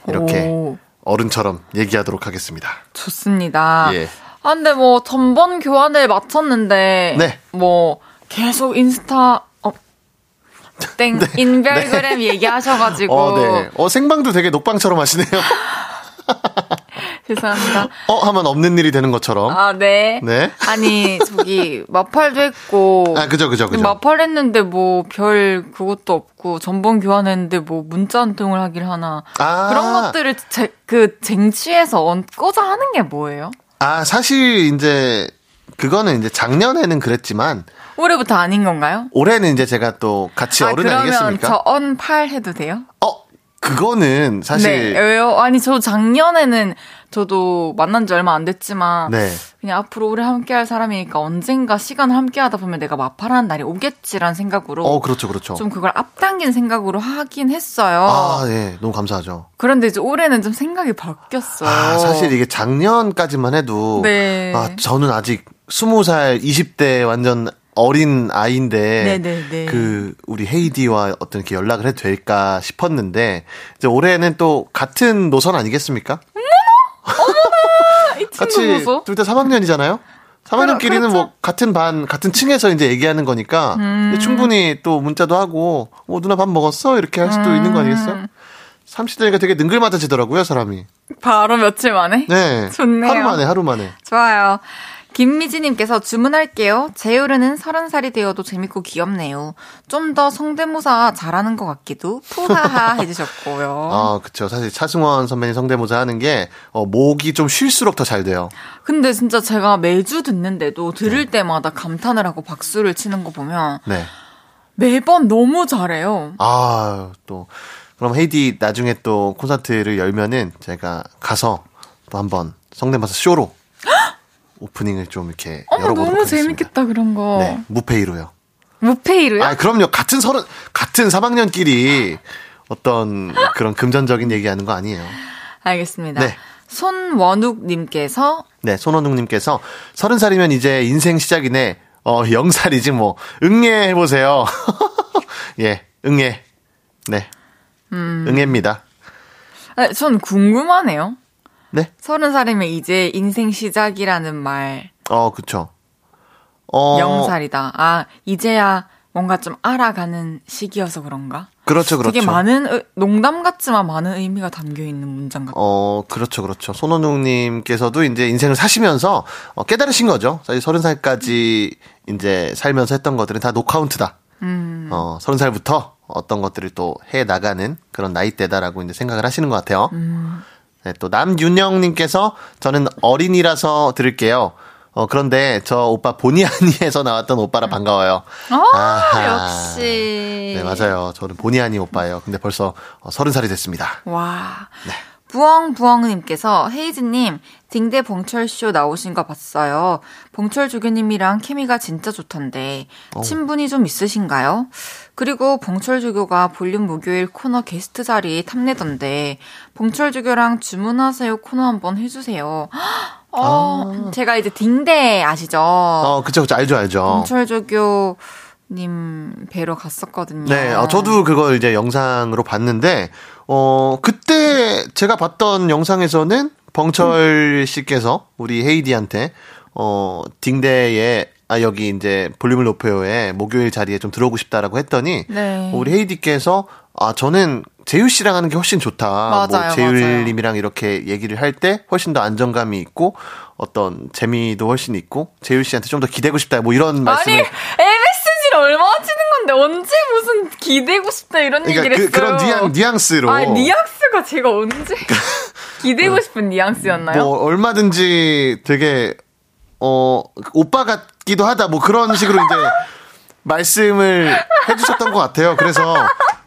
[SPEAKER 3] 이렇게
[SPEAKER 1] 오.
[SPEAKER 3] 어른처럼 얘기하도록 하겠습니다.
[SPEAKER 1] 좋습니다.
[SPEAKER 3] 예.
[SPEAKER 1] 아, 근데 뭐, 전번 교환을 마쳤는데,
[SPEAKER 3] 네.
[SPEAKER 1] 뭐, 계속 인스타, 어, 땡, *laughs* 인별그램 얘기하셔가지고,
[SPEAKER 3] 네. 어, 네. 어, 생방도 되게 녹방처럼 하시네요. *laughs* *laughs*
[SPEAKER 1] 죄송합니다.
[SPEAKER 3] 어 하면 없는 일이 되는 것처럼.
[SPEAKER 1] 아, 네.
[SPEAKER 3] 네.
[SPEAKER 1] 아니, 저기, 마팔도 했고.
[SPEAKER 3] 아 그죠 그죠 그죠.
[SPEAKER 1] 마팔 했는데 뭐, 별 그것도 없고, 전번 교환했는데 뭐, 문자 한 통을 하길 하나.
[SPEAKER 3] 아.
[SPEAKER 1] 그런 것들을 제, 그, 쟁취해서 얹고자 하는 게 뭐예요?
[SPEAKER 3] 아 사실 이제 그거는 이제 작년에는 그랬지만
[SPEAKER 1] 올해부터 아닌 건가요?
[SPEAKER 3] 올해는 이제 제가 또 같이
[SPEAKER 1] 아,
[SPEAKER 3] 어른 아니겠습니까?
[SPEAKER 1] 저 언팔 해도 돼요?
[SPEAKER 3] 어 그거는 사실
[SPEAKER 1] 네, 왜요? 아니, 저 작년에는 저도 만난 지 얼마 안 됐지만,
[SPEAKER 3] 네.
[SPEAKER 1] 그냥 앞으로 오래 함께 할 사람이니까 언젠가 시간을 함께 하다 보면 내가 마팔하는 날이 오겠지라는 생각으로,
[SPEAKER 3] 어 그렇죠 그렇죠.
[SPEAKER 1] 좀 그걸 앞당긴 생각으로 하긴 했어요.
[SPEAKER 3] 아 예, 너무 감사하죠.
[SPEAKER 1] 그런데 이제 올해는 좀 생각이 바뀌었어요.
[SPEAKER 3] 아 사실 이게 작년까지만 해도
[SPEAKER 1] 네.
[SPEAKER 3] 아 저는 아직 20살 20대 완전 어린 아이인데
[SPEAKER 1] 네네네.
[SPEAKER 3] 그 우리 헤이디와 어떤 이렇게 연락을 해도 될까 싶었는데 이제 올해는 또 같은 노선 아니겠습니까?
[SPEAKER 1] 이 친구
[SPEAKER 3] 같이. 둘 다 3학년이잖아요. 3학년끼리는
[SPEAKER 1] 그렇죠.
[SPEAKER 3] 뭐 같은 반 같은 층에서 이제 얘기하는 거니까
[SPEAKER 1] 음.
[SPEAKER 3] 충분히 또 문자도 하고 뭐 누나 밥 먹었어 이렇게 할 수도 있는 거 아니겠어요?
[SPEAKER 1] 음.
[SPEAKER 3] 30대니까 되게 능글맞아지더라고요 사람이.
[SPEAKER 1] 바로 며칠 만에?
[SPEAKER 3] 네.
[SPEAKER 1] 좋네요.
[SPEAKER 3] 하루 만에 하루 만에.
[SPEAKER 1] 좋아요. 김미지님께서 주문할게요. 제 올해는 서른 살이 되어도 재밌고 귀엽네요. 좀 더 성대모사 잘하는 것 같기도 푸하하 *laughs* 해주셨고요.
[SPEAKER 3] 아, 그쵸. 사실 차승원 선배님 성대모사 하는 게, 어, 목이 좀 쉴수록 더 잘 돼요.
[SPEAKER 1] 근데 진짜 제가 매주 듣는데도
[SPEAKER 3] 네.
[SPEAKER 1] 들을 때마다 감탄을 하고 박수를 치는 거 보면
[SPEAKER 3] 네.
[SPEAKER 1] 매번 너무 잘해요.
[SPEAKER 3] 아, 또. 그럼 헤이디 나중에 또 콘서트를 열면은 제가 가서 또 한번 성대모사 쇼로 오프닝을 좀 이렇게
[SPEAKER 1] 어머
[SPEAKER 3] 열어보도록
[SPEAKER 1] 너무
[SPEAKER 3] 하겠습니다.
[SPEAKER 1] 재밌겠다 그런 거.
[SPEAKER 3] 네, 무페이로요.
[SPEAKER 1] 무페이로요?
[SPEAKER 3] 아, 그럼요. 같은 서른, 같은 3학년끼리 어떤 그런 금전적인 얘기하는 거 아니에요.
[SPEAKER 1] 알겠습니다.
[SPEAKER 3] 네.
[SPEAKER 1] 손원욱님께서
[SPEAKER 3] 네, 손원웅님께서 서른 살이면 이제 인생 시작이네. 어, 영살이지 뭐. 응애 해보세요. *laughs* 예, 응애. 네.
[SPEAKER 1] 음.
[SPEAKER 3] 응애입니다.
[SPEAKER 1] 아, 전 궁금하네요.
[SPEAKER 3] 네.
[SPEAKER 1] 서른 살이면 이제 인생 시작이라는 말
[SPEAKER 3] 어, 그쵸. 어.
[SPEAKER 1] 영살이다. 아 이제야 뭔가 좀 알아가는 시기여서 그런가?
[SPEAKER 3] 그렇죠, 그렇죠.
[SPEAKER 1] 되게 많은 의- 농담 같지만 많은 의미가 담겨 있는 문장 같아요.
[SPEAKER 3] 어, 그렇죠, 그렇죠. 손원웅님께서도 이제 인생을 사시면서 어, 깨달으신 거죠. 사실 서른 살까지 이제 살면서 했던 것들은 다 노카운트다.
[SPEAKER 1] 음.
[SPEAKER 3] 어, 서른 살부터 어떤 것들을 또 해 나가는 그런 나이대다라고 이제 생각을 하시는 것 같아요.
[SPEAKER 1] 음.
[SPEAKER 3] 네, 또 남윤영님께서 저는 어린이라서 들을게요. 어, 그런데 저 오빠 보니 아니에서 나왔던 오빠라 반가워요.
[SPEAKER 1] 아,
[SPEAKER 3] 아하.
[SPEAKER 1] 역시.
[SPEAKER 3] 네, 맞아요. 저는 보니 아니 오빠예요. 근데 벌써 어, 서른 살이 됐습니다.
[SPEAKER 1] 와.
[SPEAKER 3] 네.
[SPEAKER 1] 부엉부엉님께서 헤이즈님 딩대 봉철쇼 나오신 거 봤어요. 봉철 조교님이랑 케미가 진짜 좋던데 친분이 좀 있으신가요? 그리고 봉철 조교가 볼륨 목요일 코너 게스트 자리 탐내던데 봉철 조교랑 주문하세요 코너 한번 해주세요. *gasps* 어, 제가 이제 딩대 아시죠?
[SPEAKER 3] 어, 그쵸, 그쵸. 알죠, 알죠.
[SPEAKER 1] 봉철 조교 님 뵈러 갔었거든요.
[SPEAKER 3] 네, 어, 저도 그걸 이제 영상으로 봤는데, 어, 그때 제가 봤던 영상에서는 벙철 씨께서 우리 헤이디한테, 어, 딩대에, 아, 여기 이제 볼륨을 높여요에 목요일 자리에 좀 들어오고 싶다라고 했더니,
[SPEAKER 1] 네.
[SPEAKER 3] 우리 헤이디께서, 아, 저는 재유 씨랑 하는 게 훨씬 좋다.
[SPEAKER 1] 맞아요,
[SPEAKER 3] 뭐
[SPEAKER 1] 맞아요.
[SPEAKER 3] 재율님이랑 이렇게 얘기를 할 때 훨씬 더 안정감이 있고, 어떤 재미도 훨씬 있고, 재율 씨한테 좀 더 기대고 싶다. 뭐 이런 말씀을.
[SPEAKER 1] 아니 MSG를 얼마나 치는 건데 언제 무슨 기대고 싶다 이런
[SPEAKER 3] 그러니까
[SPEAKER 1] 얘기를
[SPEAKER 3] 그,
[SPEAKER 1] 했어요.
[SPEAKER 3] 그런 뉘앙, 뉘앙스로.
[SPEAKER 1] 아 뉘앙스가 제가 언제 *laughs* 기대고 싶은 뉘앙스였나요?
[SPEAKER 3] 뭐 얼마든지 되게 어 오빠 같기도 하다 뭐 그런 식으로 이제 말씀을 해주셨던 것 같아요. 그래서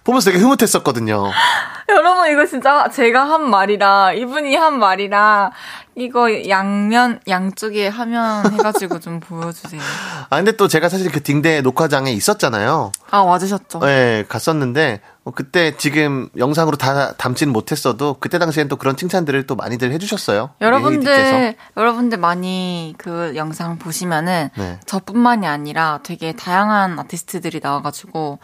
[SPEAKER 3] 보면서 되게 흐뭇했었거든요. *gasps*
[SPEAKER 1] 여러분 이거 진짜 제가 한 말이라 이분이 한 말이라 이거 양면 양쪽에 화면 해가지고 좀 *laughs* 보여주세요.
[SPEAKER 3] 아 근데 또 제가 사실 그 딩대 녹화장에 있었잖아요.
[SPEAKER 1] 아 와주셨죠?
[SPEAKER 3] 네, 갔었는데 어, 그때 지금 영상으로 다 담지는 못했어도 그때 당시엔 또 그런 칭찬들을 또 많이들 해주셨어요.
[SPEAKER 1] 여러분들 여러분들 많이 그 영상 보시면은
[SPEAKER 3] 네.
[SPEAKER 1] 저뿐만이 아니라 되게 다양한 아티스트들이 나와가지고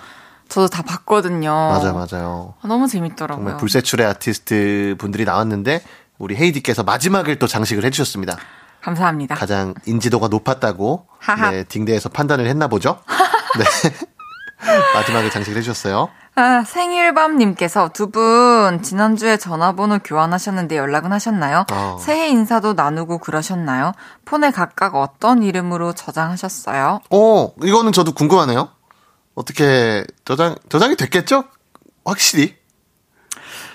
[SPEAKER 1] 저도 다 봤거든요.
[SPEAKER 3] 맞아요, 맞아요.
[SPEAKER 1] 아, 너무 재밌더라고요.
[SPEAKER 3] 정말 불세출의 아티스트 분들이 나왔는데 우리 헤이디께서 마지막을 또 장식을 해주셨습니다.
[SPEAKER 1] 감사합니다.
[SPEAKER 3] 가장 인지도가 높았다고. 네, 딩대에서 판단을 했나 보죠. *laughs* 네. *laughs* 마지막에 장식을 해주셨어요.
[SPEAKER 1] 아, 생일밤님께서 두 분 지난주에 전화번호 교환하셨는데 연락은 하셨나요?
[SPEAKER 3] 어.
[SPEAKER 1] 새해 인사도 나누고 그러셨나요? 폰에 각각 어떤 이름으로 저장하셨어요?
[SPEAKER 3] 어, 이거는 저도 궁금하네요. 어떻게 저장, 저장이 됐겠죠? 확실히.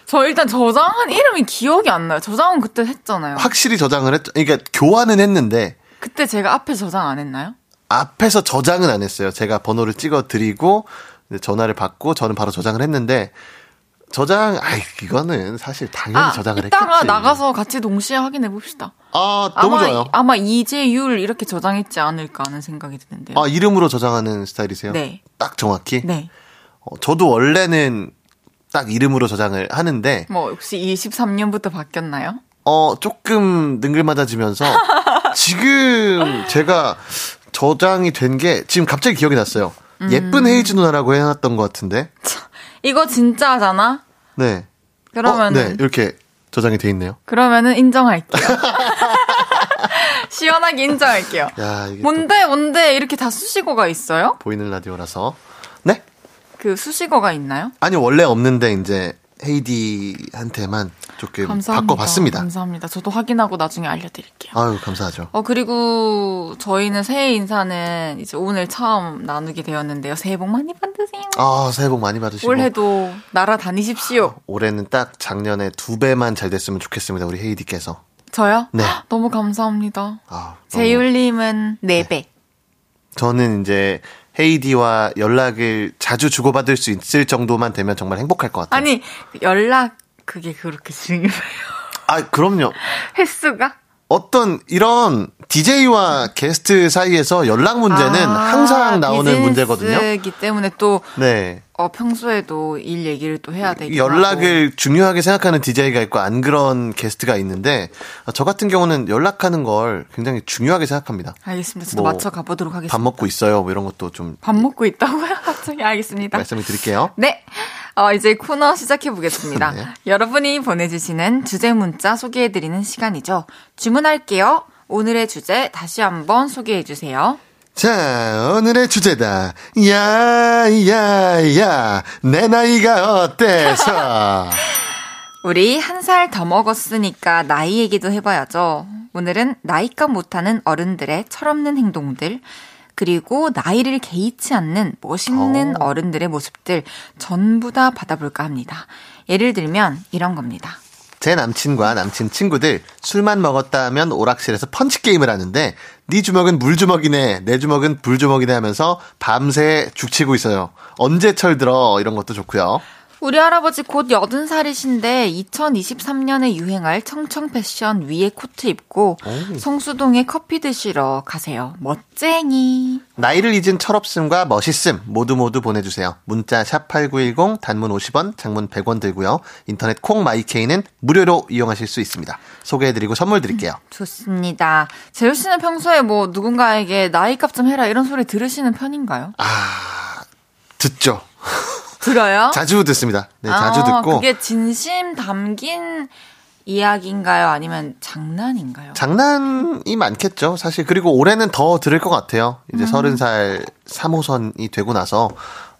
[SPEAKER 1] 저 일단 저장한 이름이 기억이 안 나요. 저장은 그때 했잖아요.
[SPEAKER 3] 확실히 저장을 했죠. 그러니까 교환은 했는데,
[SPEAKER 1] 그때 제가 앞에 저장 안 했나요?
[SPEAKER 3] 앞에서 저장은 안 했어요. 제가 번호를 찍어 드리고, 전화를 받고, 저는 바로 저장을 했는데, 저장, 아이, 이거는 사실 당연히
[SPEAKER 1] 아,
[SPEAKER 3] 저장을
[SPEAKER 1] 이따가
[SPEAKER 3] 했겠지.
[SPEAKER 1] 나가서 같이 동시에 확인해 봅시다.
[SPEAKER 3] 아, 너무
[SPEAKER 1] 아마,
[SPEAKER 3] 좋아요.
[SPEAKER 1] 아마 이재율 이렇게 저장했지 않을까 하는 생각이 드는데요.
[SPEAKER 3] 아, 이름으로 저장하는 스타일이세요?
[SPEAKER 1] 네.
[SPEAKER 3] 딱 정확히?
[SPEAKER 1] 네.
[SPEAKER 3] 어, 저도 원래는 딱 이름으로 저장을 하는데,
[SPEAKER 1] 뭐 혹시 23년부터 바뀌었나요?
[SPEAKER 3] 어, 조금 능글맞아지면서, *laughs* 지금 제가 저장이 된 게, 지금 갑자기 기억이 났어요.
[SPEAKER 1] 음.
[SPEAKER 3] 예쁜 헤이즈 누나라고 해놨던 것 같은데,
[SPEAKER 1] 이거 진짜잖아.
[SPEAKER 3] 네.
[SPEAKER 1] 그러면은
[SPEAKER 3] 어, 네, 이렇게 저장이 돼 있네요.
[SPEAKER 1] 그러면은 인정할게요. *laughs* 시원하게 인정할게요.
[SPEAKER 3] 야,
[SPEAKER 1] 뭔데 뭔데 이렇게 다 수식어가 있어요?
[SPEAKER 3] 보이는 라디오라서. 네?
[SPEAKER 1] 그 수식어가 있나요?
[SPEAKER 3] 아니, 원래 없는데, 이제, 헤이디한테만 조금
[SPEAKER 1] 감사합니다.
[SPEAKER 3] 바꿔봤습니다.
[SPEAKER 1] 감사합니다. 저도 확인하고 나중에 알려드릴게요.
[SPEAKER 3] 아유, 감사하죠.
[SPEAKER 1] 어 그리고 저희는 새해 인사는 이제 오늘 처음 나누게 되었는데요. 새해 복 많이 받으세요.
[SPEAKER 3] 아, 새해 복 많이 받으시고.
[SPEAKER 1] 올해도 날아다니십시오.
[SPEAKER 3] 올해는 딱 작년에 두 배만 잘 됐으면 좋겠습니다. 우리 헤이디께서.
[SPEAKER 1] 저요?
[SPEAKER 3] 네.
[SPEAKER 1] 너무 감사합니다.
[SPEAKER 3] 아, 너무-
[SPEAKER 1] 재율님은 4배.
[SPEAKER 3] 저는 이제 헤이디와 연락을 자주 주고받을 수 있을 정도만 되면 정말 행복할 것 같아요.
[SPEAKER 1] 아니 연락 그게 그렇게 중요해요.
[SPEAKER 3] 아, 그럼요.
[SPEAKER 1] 횟수가?
[SPEAKER 3] 어떤 이런 DJ와 게스트 사이에서 연락 문제는
[SPEAKER 1] 아,
[SPEAKER 3] 항상 나오는 문제거든요.
[SPEAKER 1] 비즈니스이기 때문에 또
[SPEAKER 3] 네.
[SPEAKER 1] 어, 평소에도 일 얘기를 또 해야 되고
[SPEAKER 3] 연락을 중요하게 생각하는 DJ가 있고 안 그런 게스트가 있는데 아, 저 같은 경우는 연락하는 걸 굉장히 중요하게 생각합니다.
[SPEAKER 1] 알겠습니다. 저도
[SPEAKER 3] 뭐,
[SPEAKER 1] 맞춰 가보도록 하겠습니다.
[SPEAKER 3] 밥 먹고 있어요. 뭐 이런 것도 좀
[SPEAKER 1] 밥 먹고 있다고요? *laughs* 갑자기 알겠습니다.
[SPEAKER 3] 말씀을 드릴게요.
[SPEAKER 1] 네. 어, 이제 코너 시작해 보겠습니다.
[SPEAKER 3] 네.
[SPEAKER 1] 여러분이 보내주시는 주제 문자 소개해드리는 시간이죠. 주문할게요. 오늘의 주제 다시 한번 소개해 주세요.
[SPEAKER 3] 자, 오늘의 주제다. 야, 야, 야, 내 나이가 어때서? *laughs*
[SPEAKER 1] 우리 한 살 더 먹었으니까 나이 얘기도 해봐야죠. 오늘은 나이값 못하는 어른들의 철없는 행동들, 그리고 나이를 개의치 않는 멋있는
[SPEAKER 3] 오.
[SPEAKER 1] 어른들의 모습들 전부 다 받아볼까 합니다. 예를 들면 이런 겁니다.
[SPEAKER 3] 제 남친과 남친 친구들 술만 먹었다 하면 오락실에서 펀치 게임을 하는데 네 주먹은 물 주먹이네 내 주먹은 불 주먹이네 하면서 밤새 죽치고 있어요. 언제 철들어 이런 것도 좋고요.
[SPEAKER 1] 우리 할아버지 곧 80살이신데 2023년에 유행할 청청 패션 위에 코트 입고 성수동에 커피 드시러 가세요. 멋쟁이.
[SPEAKER 3] 나이를 잊은 철없음과 멋있음 모두 모두 보내주세요. 문자 샵 8910 단문 50원 장문 100원 들고요. 인터넷 콩 마이케이는 무료로 이용하실 수 있습니다. 소개해드리고 선물 드릴게요.
[SPEAKER 1] 좋습니다. 재우 씨는 평소에 뭐 누군가에게 나이 값 좀 해라 이런 소리 들으시는 편인가요?
[SPEAKER 3] 아 듣죠.
[SPEAKER 1] 들어요?
[SPEAKER 3] 자주 듣습니다. 네 자주
[SPEAKER 1] 아,
[SPEAKER 3] 듣고
[SPEAKER 1] 그게 진심 담긴 이야기인가요? 아니면 장난인가요?
[SPEAKER 3] 장난이 많겠죠, 사실. 그리고 올해는 더 들을 것 같아요. 이제 서른 살 3호선이 되고 나서,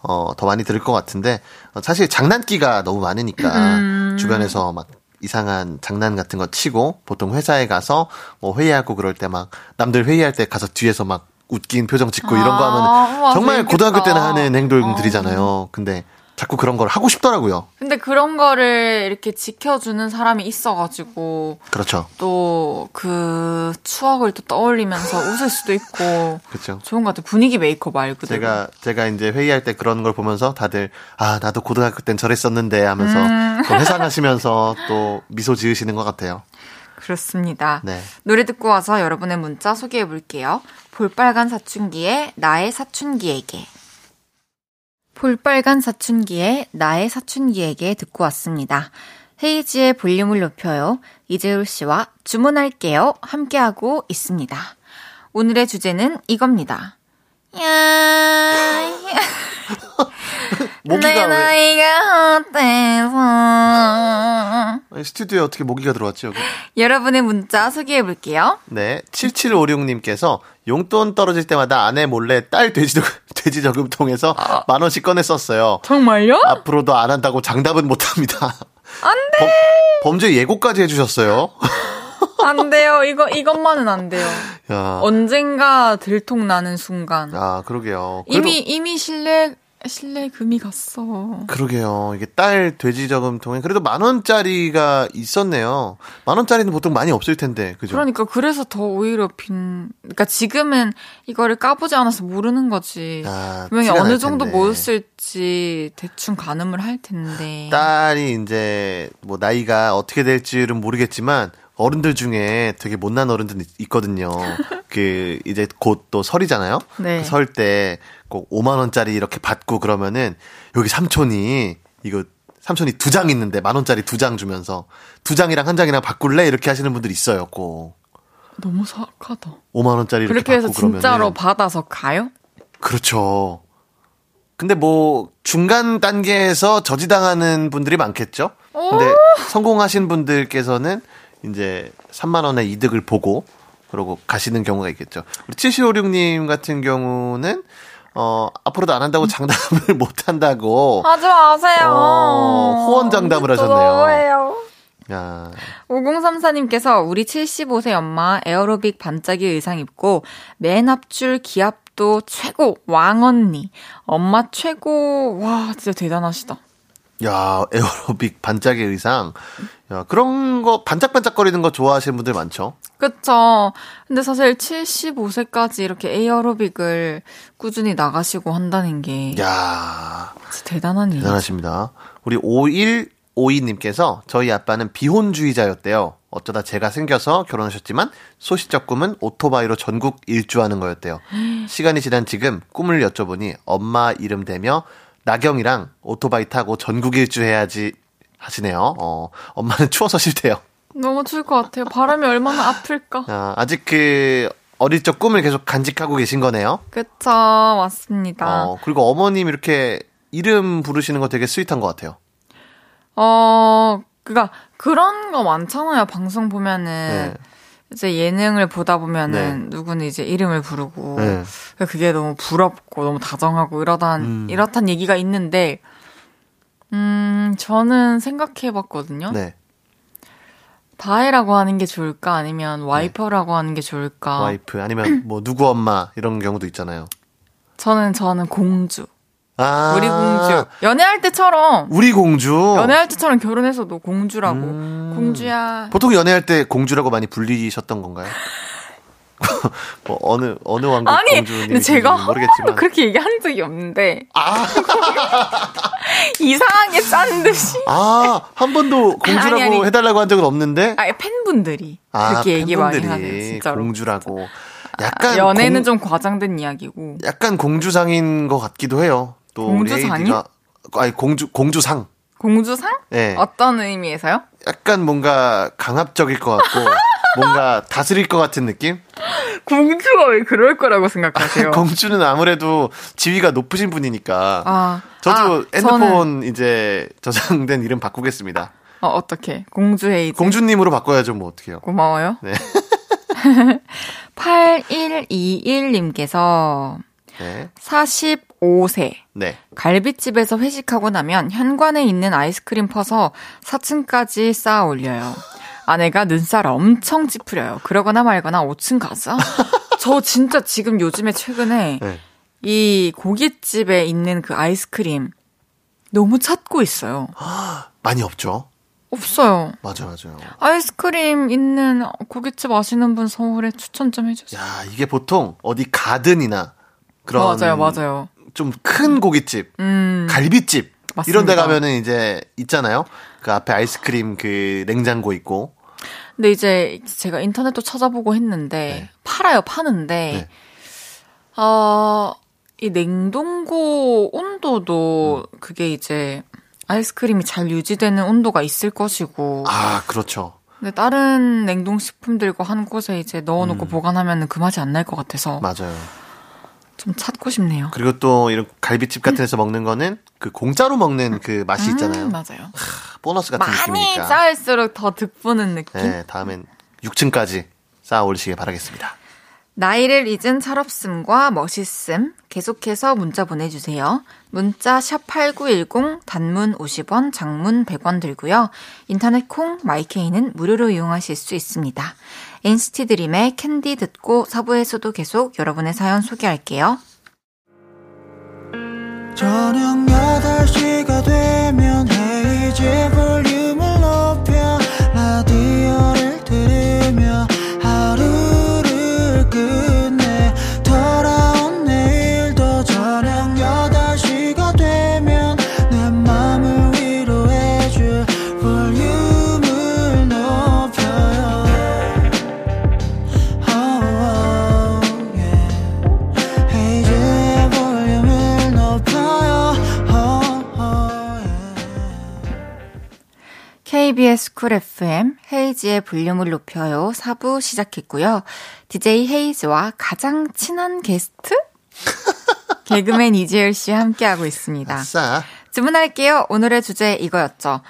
[SPEAKER 3] 어, 더 많이 들을 것 같은데, 어, 사실 장난기가 너무 많으니까, 주변에서 막 이상한 장난 같은 거 치고, 보통 회사에 가서, 뭐 회의하고 그럴 때 막, 남들 회의할 때 가서 뒤에서 막 웃긴 표정 짓고 이런 거
[SPEAKER 1] 아,
[SPEAKER 3] 하면, 정말
[SPEAKER 1] 재밌겠다.
[SPEAKER 3] 고등학교 때는 하는 행동들이잖아요.
[SPEAKER 1] 어.
[SPEAKER 3] 근데, 자꾸 그런 걸 하고 싶더라고요.
[SPEAKER 1] 근데 그런 거를 이렇게 지켜주는 사람이 있어가지고
[SPEAKER 3] 그렇죠.
[SPEAKER 1] 또 그 추억을 또 떠올리면서 *laughs* 웃을 수도 있고
[SPEAKER 3] 그렇죠.
[SPEAKER 1] 좋은 것 같아요. 분위기 메이커 말 그대로.
[SPEAKER 3] 제가 제가 이제 회의할 때 그런 걸 보면서 다들 아 나도 고등학교 땐 저랬었는데 하면서
[SPEAKER 1] 음.
[SPEAKER 3] 또 회상하시면서 또 미소 지으시는 것 같아요.
[SPEAKER 1] 그렇습니다.
[SPEAKER 3] 네.
[SPEAKER 1] 노래 듣고 와서 여러분의 문자 소개해 볼게요. 볼빨간 사춘기에 나의 사춘기에게. 볼빨간 사춘기에 나의 사춘기에게 듣고 왔습니다. 헤이지의 볼륨을 높여요. 이재울 씨와 주문할게요. 함께하고 있습니다. 오늘의 주제는 이겁니다. 야, *laughs* 야. 내
[SPEAKER 3] 모기가 왜
[SPEAKER 1] 나이가 어때서
[SPEAKER 3] 스튜디오에 어떻게 모기가 들어왔지, 여기?
[SPEAKER 1] 여러분의 문자 소개해 볼게요.
[SPEAKER 3] 네. 7756님께서 용돈 떨어질 때마다 아내 몰래 딸 *laughs* 돼지, 돼지 저금통에서 만 원씩 꺼내 썼어요.
[SPEAKER 1] 정말요?
[SPEAKER 3] 앞으로도 안 한다고 *laughs* 장답은 못 합니다. 안 돼! 범죄 예고까지 해주셨어요. *laughs*
[SPEAKER 1] 안 돼요. 이거, 이것만은 안 돼요.
[SPEAKER 3] 야.
[SPEAKER 1] 언젠가 들통 나는 순간.
[SPEAKER 3] 아, 그러게요.
[SPEAKER 1] 이미, 이미 신뢰, 신뢰금이 갔어.
[SPEAKER 3] 그러게요. 이게 딸 돼지 저금통에 그래도 만 원짜리가 있었네요. 만 원짜리는 보통 많이 없을 텐데, 그죠?
[SPEAKER 1] 그러니까 그래서 더 오히려 빈, 그러니까 지금은 이거를 까보지 않아서 모르는 거지.
[SPEAKER 3] 아,
[SPEAKER 1] 분명히 어느
[SPEAKER 3] 날
[SPEAKER 1] 정도
[SPEAKER 3] 텐데.
[SPEAKER 1] 모였을지 대충 가늠을 할 텐데.
[SPEAKER 3] 딸이 이제 뭐 나이가 어떻게 될지는 모르겠지만 어른들 중에 되게 못난 어른들 있- 있거든요. *laughs* 그 이제 곧 또 설이잖아요.
[SPEAKER 1] 네.
[SPEAKER 3] 설때 꼭 5만 원짜리 이렇게 받고 그러면은 여기 삼촌이 이거 삼촌이 두 장 있는데 만 원짜리 두 장 주면서 두 장이랑 한 장이랑 바꿀래 이렇게 하시는 분들 있어요. 꼭
[SPEAKER 1] 너무 사악하다.
[SPEAKER 3] 5만 원짜리 이렇게
[SPEAKER 1] 그렇게 해서
[SPEAKER 3] 받고 그러면은
[SPEAKER 1] 진짜로 받아서 가요?
[SPEAKER 3] 그렇죠. 근데 뭐 중간 단계에서 저지당하는 분들이 많겠죠. 근데 성공하신 분들께서는 이제 3만 원의 이득을 보고 그러고 가시는 경우가 있겠죠. 우리 7756님 같은 경우는 어 앞으로도 안 한다고 장담을 *laughs* 못 한다고
[SPEAKER 1] 하지 마세요.
[SPEAKER 3] 어, 호언 장담을 하셨네요. 야,
[SPEAKER 1] 5034님께서 우리 75세 엄마 에어로빅 반짝이 의상 입고 맨 앞줄 기압도 최고 왕언니 엄마 최고 와 진짜 대단하시다.
[SPEAKER 3] 야, 에어로빅 반짝이 의상. 야, 그런 거 반짝반짝거리는 거 좋아하시는 분들 많죠.
[SPEAKER 1] 그쵸. 근데 사실 75세까지 이렇게 에어로빅을 꾸준히 나가시고 한다는 게
[SPEAKER 3] 야,
[SPEAKER 1] 진짜 대단한 일이죠.
[SPEAKER 3] 대단하십니다. 우리 5152님께서 저희 아빠는 비혼주의자였대요. 어쩌다 제가 생겨서 결혼하셨지만 소시적 꿈은 오토바이로 전국 일주하는 거였대요. 시간이 지난 지금 꿈을 여쭤보니 엄마 이름 대며 나경이랑 오토바이 타고 전국 일주 해야지 하시네요. 어, 엄마는 *laughs* 추워서 싫대요.
[SPEAKER 1] 너무 추울 것 같아요. 바람이 얼마나 아플까.
[SPEAKER 3] 아, 아직 그 어릴 적 꿈을 계속 간직하고 계신 거네요.
[SPEAKER 1] 그쵸, 맞습니다.
[SPEAKER 3] 어, 그리고 어머님 이렇게 이름 부르시는 거 되게 스윗한 것 같아요.
[SPEAKER 1] 어, 그니까, 그런 거 많잖아요. 방송 보면은.
[SPEAKER 3] 네.
[SPEAKER 1] 이제 예능을 보다 보면은
[SPEAKER 3] 네.
[SPEAKER 1] 누구는 이제 이름을 부르고.
[SPEAKER 3] 네.
[SPEAKER 1] 그게 너무 부럽고 너무 다정하고 이러단,
[SPEAKER 3] 음.
[SPEAKER 1] 이렇단 얘기가 있는데, 음, 저는 생각해 봤거든요.
[SPEAKER 3] 네.
[SPEAKER 1] 다혜라고 하는 게 좋을까? 아니면 와이퍼라고 하는 게 좋을까?
[SPEAKER 3] 와이프 아니면 뭐 누구 엄마 이런 경우도 있잖아요.
[SPEAKER 1] 저는, 저는 공주.
[SPEAKER 3] 아,
[SPEAKER 1] 우리 공주. 연애할 때처럼,
[SPEAKER 3] 우리 공주.
[SPEAKER 1] 연애할 때처럼 결혼해서도 공주라고.
[SPEAKER 3] 음.
[SPEAKER 1] 공주야.
[SPEAKER 3] 보통 연애할 때 공주라고 많이 불리셨던 건가요? *laughs* 뭐 어느 어느 왕국
[SPEAKER 1] 아니,
[SPEAKER 3] 공주님
[SPEAKER 1] 근데 제가 한 번도
[SPEAKER 3] 모르겠지만
[SPEAKER 1] 그렇게 얘기한 적이 없는데
[SPEAKER 3] 아, *laughs*
[SPEAKER 1] 이상하게 짠 듯이.
[SPEAKER 3] 아, 한 번도 공주라고
[SPEAKER 1] 아니, 아니.
[SPEAKER 3] 해달라고 한 적은 없는데
[SPEAKER 1] 아 팬분들이
[SPEAKER 3] 아,
[SPEAKER 1] 그렇게 얘기 많이
[SPEAKER 3] 팬분들이
[SPEAKER 1] 하네요, 진짜로.
[SPEAKER 3] 공주라고
[SPEAKER 1] 아,
[SPEAKER 3] 약간
[SPEAKER 1] 연애는
[SPEAKER 3] 공-
[SPEAKER 1] 좀 과장된 이야기고.
[SPEAKER 3] 약간 공주상인 것 같기도 해요. 또 우리
[SPEAKER 1] 공주상이요?
[SPEAKER 3] AD 가 아니 공주 공주상.
[SPEAKER 1] 공주상?
[SPEAKER 3] 네.
[SPEAKER 1] 어떤 의미에서요?
[SPEAKER 3] 약간 뭔가 강압적일 것 같고 *laughs* 뭔가 다스릴 것 같은 느낌?
[SPEAKER 1] 공주가 왜 그럴 거라고 생각하세요? *laughs*
[SPEAKER 3] 공주는 아무래도 지위가 높으신 분이니까.
[SPEAKER 1] 아,
[SPEAKER 3] 저도
[SPEAKER 1] 아,
[SPEAKER 3] 핸드폰
[SPEAKER 1] 저는,
[SPEAKER 3] 이제 저장된 이름 바꾸겠습니다.
[SPEAKER 1] 어, 어떻게? 공주 헤이즈.
[SPEAKER 3] 공주님으로 바꿔야죠, 뭐 어떡해요.
[SPEAKER 1] 고마워요.
[SPEAKER 3] 네. *laughs*
[SPEAKER 1] 8121님께서
[SPEAKER 3] 네.
[SPEAKER 1] 45세.
[SPEAKER 3] 네.
[SPEAKER 1] 갈비집에서 회식하고 나면 현관에 있는 아이스크림 퍼서 4층까지 쌓아 올려요. 아내가 눈살 엄청 찌푸려요. 그러거나 말거나 5층 가자. *laughs* 저 진짜 지금 요즘에 최근에
[SPEAKER 3] 네.
[SPEAKER 1] 이 고깃집에 있는 그 아이스크림 너무 찾고 있어요.
[SPEAKER 3] 많이 없죠.
[SPEAKER 1] 없어요.
[SPEAKER 3] 맞아, 맞아요.
[SPEAKER 1] 아이스크림 있는 고깃집 아시는 분 서울에 추천 좀 해주세요.
[SPEAKER 3] 야, 이게 보통 어디 가든이나 그런
[SPEAKER 1] 맞아요, 맞아요.
[SPEAKER 3] 좀 큰 고깃집,
[SPEAKER 1] 음,
[SPEAKER 3] 갈비집
[SPEAKER 1] 맞습니다.
[SPEAKER 3] 이런 데 가면은 이제 있잖아요. 그 앞에 아이스크림 그 냉장고 있고.
[SPEAKER 1] 근데 이제 제가 인터넷도 찾아보고 했는데
[SPEAKER 3] 네.
[SPEAKER 1] 팔아요, 파는데
[SPEAKER 3] 네.
[SPEAKER 1] 어, 이 냉동고 온도도
[SPEAKER 3] 음.
[SPEAKER 1] 그게 이제 아이스크림이 잘 유지되는 온도가 있을 것이고
[SPEAKER 3] 아, 그렇죠.
[SPEAKER 1] 근데 다른 냉동식품들과 한 곳에 이제 넣어놓고
[SPEAKER 3] 음.
[SPEAKER 1] 보관하면 그 맛이 안 날 것 같아서
[SPEAKER 3] 맞아요.
[SPEAKER 1] 좀 찾고 싶네요.
[SPEAKER 3] 그리고 또 이런 갈비집 같은 데서 먹는 거는 그 공짜로 먹는 그 맛이 있잖아요.
[SPEAKER 1] 음, 맞아요.
[SPEAKER 3] 보너스 같은
[SPEAKER 1] 많이
[SPEAKER 3] 느낌이니까.
[SPEAKER 1] 쌓일수록 더 득보는 느낌?
[SPEAKER 3] 네, 다음엔 6층까지 쌓아 올리시길 바라겠습니다.
[SPEAKER 1] 나이를 잊은 철없음과 멋있음 계속해서 문자 보내주세요. 문자 샵 8910 단문 50원 장문 100원 들고요. 인터넷 콩 마이케이는 무료로 이용하실 수 있습니다. NCT 드림의 캔디 듣고 4부에서도 계속 여러분의 사연 소개할게요.
[SPEAKER 4] 저녁 8시가 되면 헤이즈 볼륨
[SPEAKER 1] KBS 쿨 FM 헤이즈의 볼륨을 높여요 4부 시작했고요. DJ 헤이즈와 가장 친한 게스트? *laughs* 개그맨 이재율 씨 함께하고 있습니다.
[SPEAKER 3] 아싸.
[SPEAKER 1] 주문할게요. 오늘의 주제 이거였죠.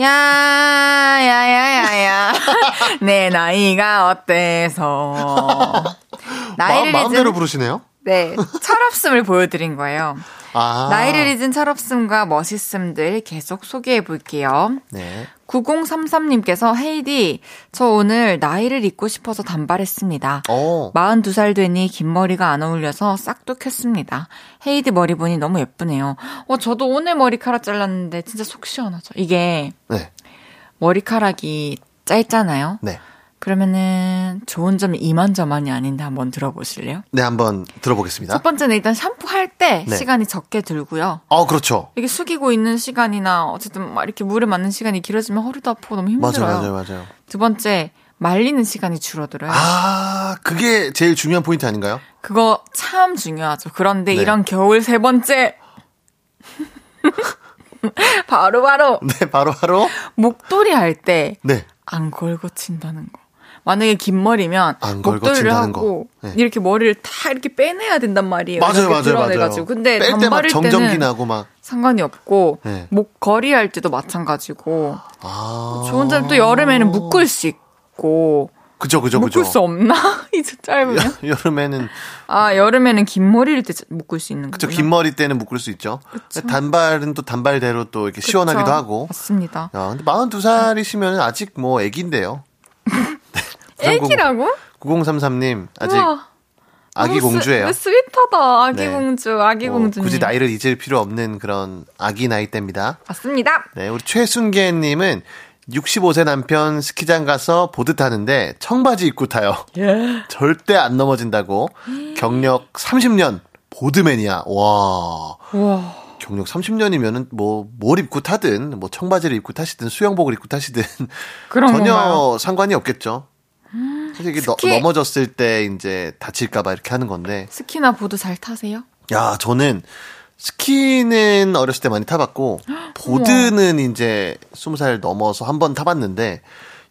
[SPEAKER 1] 야, 야, 야, 야, 야. *laughs* 내 나이가 어때서. *laughs* 나이를
[SPEAKER 3] 마, 마음대로
[SPEAKER 1] 잊은,
[SPEAKER 3] 부르시네요.
[SPEAKER 1] 네, 철없음을 보여드린 거예요.
[SPEAKER 3] 아.
[SPEAKER 1] 나이를 잊은 철없음과 멋있음들 계속 소개해 볼게요.
[SPEAKER 3] 네.
[SPEAKER 1] 9033님께서 헤이디, 저 오늘 나이를 잊고 싶어서 단발했습니다.
[SPEAKER 3] 어.
[SPEAKER 1] 42살 되니 긴 머리가 안 어울려서 싹도 켰습니다. 헤이디 머리 보니 너무 예쁘네요. 어, 저도 오늘 머리카락 잘랐는데 진짜 속 시원하죠. 이게
[SPEAKER 3] 네.
[SPEAKER 1] 머리카락이 짧잖아요.
[SPEAKER 3] 네.
[SPEAKER 1] 그러면은 좋은 점이 이만저만이 아닌데 한번 들어보실래요?
[SPEAKER 3] 네, 한번 들어보겠습니다.
[SPEAKER 1] 첫 번째는 일단 샴푸할 때
[SPEAKER 3] 네.
[SPEAKER 1] 시간이 적게 들고요.
[SPEAKER 3] 어, 그렇죠.
[SPEAKER 1] 이게 숙이고 있는 시간이나 어쨌든 막 이렇게 물에 맞는 시간이 길어지면 허리도 아프고 너무 힘들어요.
[SPEAKER 3] 맞아요, 맞아요, 맞아요.
[SPEAKER 1] 두 번째, 말리는 시간이 줄어들어요.
[SPEAKER 3] 아, 그게 제일 중요한 포인트 아닌가요?
[SPEAKER 1] 그거 참 중요하죠. 그런데
[SPEAKER 3] 네.
[SPEAKER 1] 이런 겨울 세 번째. *laughs* 바로 바로
[SPEAKER 3] 네, 바로 바로.
[SPEAKER 1] 목도리 할때안
[SPEAKER 3] 네.
[SPEAKER 1] 걸고 친다는 거. 만약에 긴 머리면 목도리를 하고
[SPEAKER 3] 거. 네.
[SPEAKER 1] 이렇게 머리를 다 이렇게 빼내야 된단 말이에요.
[SPEAKER 3] 맞아요, 맞아요,
[SPEAKER 1] 드러내가지고.
[SPEAKER 3] 맞아요.
[SPEAKER 1] 근데
[SPEAKER 3] 뺄때막
[SPEAKER 1] 단발일
[SPEAKER 3] 정전기
[SPEAKER 1] 때는
[SPEAKER 3] 나고 막.
[SPEAKER 1] 상관이 없고
[SPEAKER 3] 네.
[SPEAKER 1] 목 걸이 할 때도 마찬가지고
[SPEAKER 3] 아.
[SPEAKER 1] 좋은 점은 또 여름에는 묶을 수 있고
[SPEAKER 3] 그죠, 그죠, 그죠.
[SPEAKER 1] 묶을 수 없나? *laughs* 이제 짧으면
[SPEAKER 3] 여, 여름에는
[SPEAKER 1] 아 여름에는 긴 머리일 때 묶을 수 있는
[SPEAKER 3] 그쵸
[SPEAKER 1] 거구나.
[SPEAKER 3] 긴 머리 때는 묶을 수 있죠. 단발은 또 단발대로 또 이렇게
[SPEAKER 1] 그쵸.
[SPEAKER 3] 시원하기도 하고.
[SPEAKER 1] 맞습니다.
[SPEAKER 3] 야, 근데 42살이시면 아직 뭐 애기인데요.
[SPEAKER 1] 애기라고?
[SPEAKER 3] 9033님 아직
[SPEAKER 1] 우와,
[SPEAKER 3] 아기
[SPEAKER 1] 너무
[SPEAKER 3] 공주예요.
[SPEAKER 1] 스, sweet하다. 아기
[SPEAKER 3] 네.
[SPEAKER 1] 공주, 아기
[SPEAKER 3] 어,
[SPEAKER 1] 공주님.
[SPEAKER 3] 굳이 나이를 잊을 필요 없는 그런 아기 나이대입니다.
[SPEAKER 1] 맞습니다.
[SPEAKER 3] 네, 우리 최순계님은 65세 남편 스키장 가서 보드 타는데 청바지 입고 타요.
[SPEAKER 1] 예.
[SPEAKER 3] 절대 안 넘어진다고. 경력 30년 boardman이야. 와.
[SPEAKER 1] 우와.
[SPEAKER 3] 경력 30년이면은 뭐 뭘 입고 타든 뭐 청바지를 입고 타시든 수영복을 입고 타시든
[SPEAKER 1] 그런
[SPEAKER 3] 전혀
[SPEAKER 1] 건가요?
[SPEAKER 3] 상관이 없겠죠. 사실 이게
[SPEAKER 1] 스키-
[SPEAKER 3] 너, 넘어졌을 때 이제 다칠까봐 이렇게 하는 건데.
[SPEAKER 1] 스키나 보드 잘 타세요?
[SPEAKER 3] 야, 저는 스키는 어렸을 때 많이 타봤고, *gasps* 보드는 이제 20살 넘어서 한 번 타봤는데,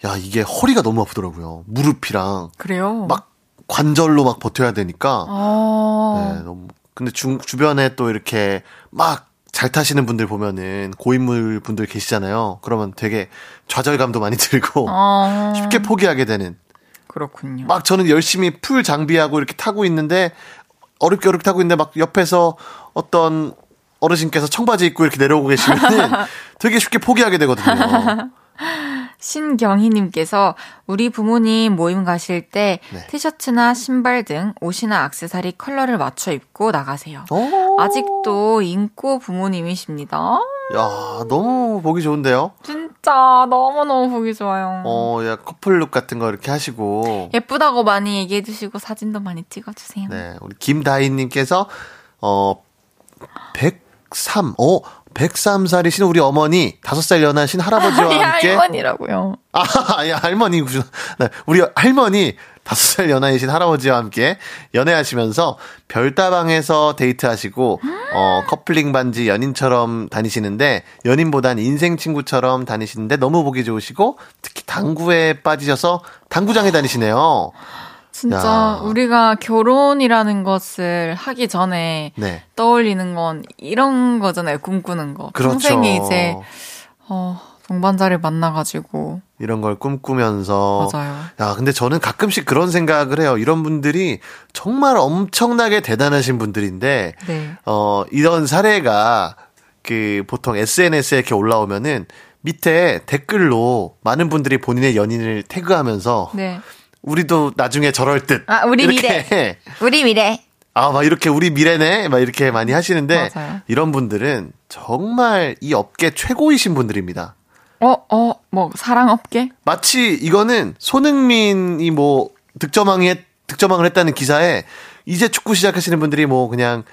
[SPEAKER 3] 야, 이게 허리가 너무 아프더라고요. 무릎이랑
[SPEAKER 1] 그래요?
[SPEAKER 3] 막 관절로 막 버텨야 되니까.
[SPEAKER 1] 어.
[SPEAKER 3] 네, 너무. 근데 주, 주변에 또 이렇게 막 잘 타시는 분들 보면은 고인물 분들 계시잖아요. 그러면 되게 좌절감도 많이 *laughs* 들고
[SPEAKER 1] 어.
[SPEAKER 3] 쉽게 포기하게 되는.
[SPEAKER 1] 그렇군요.
[SPEAKER 3] 막 저는 열심히 풀 장비하고 이렇게 타고 있는데 어렵게 어렵게 타고 있는데 막 옆에서 어떤 어르신께서 청바지 입고 이렇게 내려오고 계시면은 *laughs* 되게 쉽게 포기하게 되거든요.
[SPEAKER 1] 신경희님께서 우리 부모님 모임 가실 때
[SPEAKER 3] 네.
[SPEAKER 1] 티셔츠나 신발 등 옷이나 악세사리 컬러를 맞춰 입고 나가세요.
[SPEAKER 3] 오.
[SPEAKER 1] 아직도 인고 부모님이십니다.
[SPEAKER 3] 야, 너무 보기 좋은데요?
[SPEAKER 1] 진짜 너무너무 보기 좋아요.
[SPEAKER 3] 어, 야, 커플룩 같은 거 이렇게 하시고.
[SPEAKER 1] 예쁘다고 많이 얘기해 주시고 사진도 많이 찍어 주세요.
[SPEAKER 3] 네, 우리 김다희 님께서, 어, 103, 어, 103살이신 우리 어머니, 5살 연하신 할아버지와
[SPEAKER 1] 아니,
[SPEAKER 3] 함께.
[SPEAKER 1] 할머니라고요.
[SPEAKER 3] 아, 야, 할머니구나. 네, 우리 할머니, 5살 연하이신 할아버지와 함께 연애하시면서 별다방에서 데이트하시고, 어, 커플링 반지 연인처럼 다니시는데, 연인보단 인생 친구처럼 다니시는데 너무 보기 좋으시고, 특히 당구에 빠지셔서 당구장에 다니시네요.
[SPEAKER 1] 진짜
[SPEAKER 3] 야.
[SPEAKER 1] 우리가 결혼이라는 것을 하기 전에
[SPEAKER 3] 네.
[SPEAKER 1] 떠올리는 건 이런 거잖아요. 꿈꾸는 거.
[SPEAKER 3] 그렇죠.
[SPEAKER 1] 평생에 이제 어, 동반자를 만나가지고
[SPEAKER 3] 이런 걸 꿈꾸면서
[SPEAKER 1] 맞아요.
[SPEAKER 3] 야, 근데 저는 가끔씩 그런 생각을 해요. 이런 분들이 정말 엄청나게 대단하신 분들인데
[SPEAKER 1] 네.
[SPEAKER 3] 어, 이런 사례가 그 보통 SNS에 이렇게 올라오면은 밑에 댓글로 많은 분들이 본인의 연인을 태그하면서
[SPEAKER 1] 네.
[SPEAKER 3] 우리도 나중에 저럴 듯.
[SPEAKER 1] 아, 우리
[SPEAKER 3] 이렇게
[SPEAKER 1] 우리 미래.
[SPEAKER 3] 아, 막 이렇게 우리 미래네? 막 이렇게 많이 하시는데
[SPEAKER 1] 맞아요.
[SPEAKER 3] 이런 분들은 정말 이 업계 최고이신 분들입니다.
[SPEAKER 1] 어, 어, 뭐 사랑 업계?
[SPEAKER 3] 마치 이거는 손흥민이 뭐 득점왕이 했- 득점왕을 했다는 기사에 이제 축구 시작하시는 분들이 뭐 그냥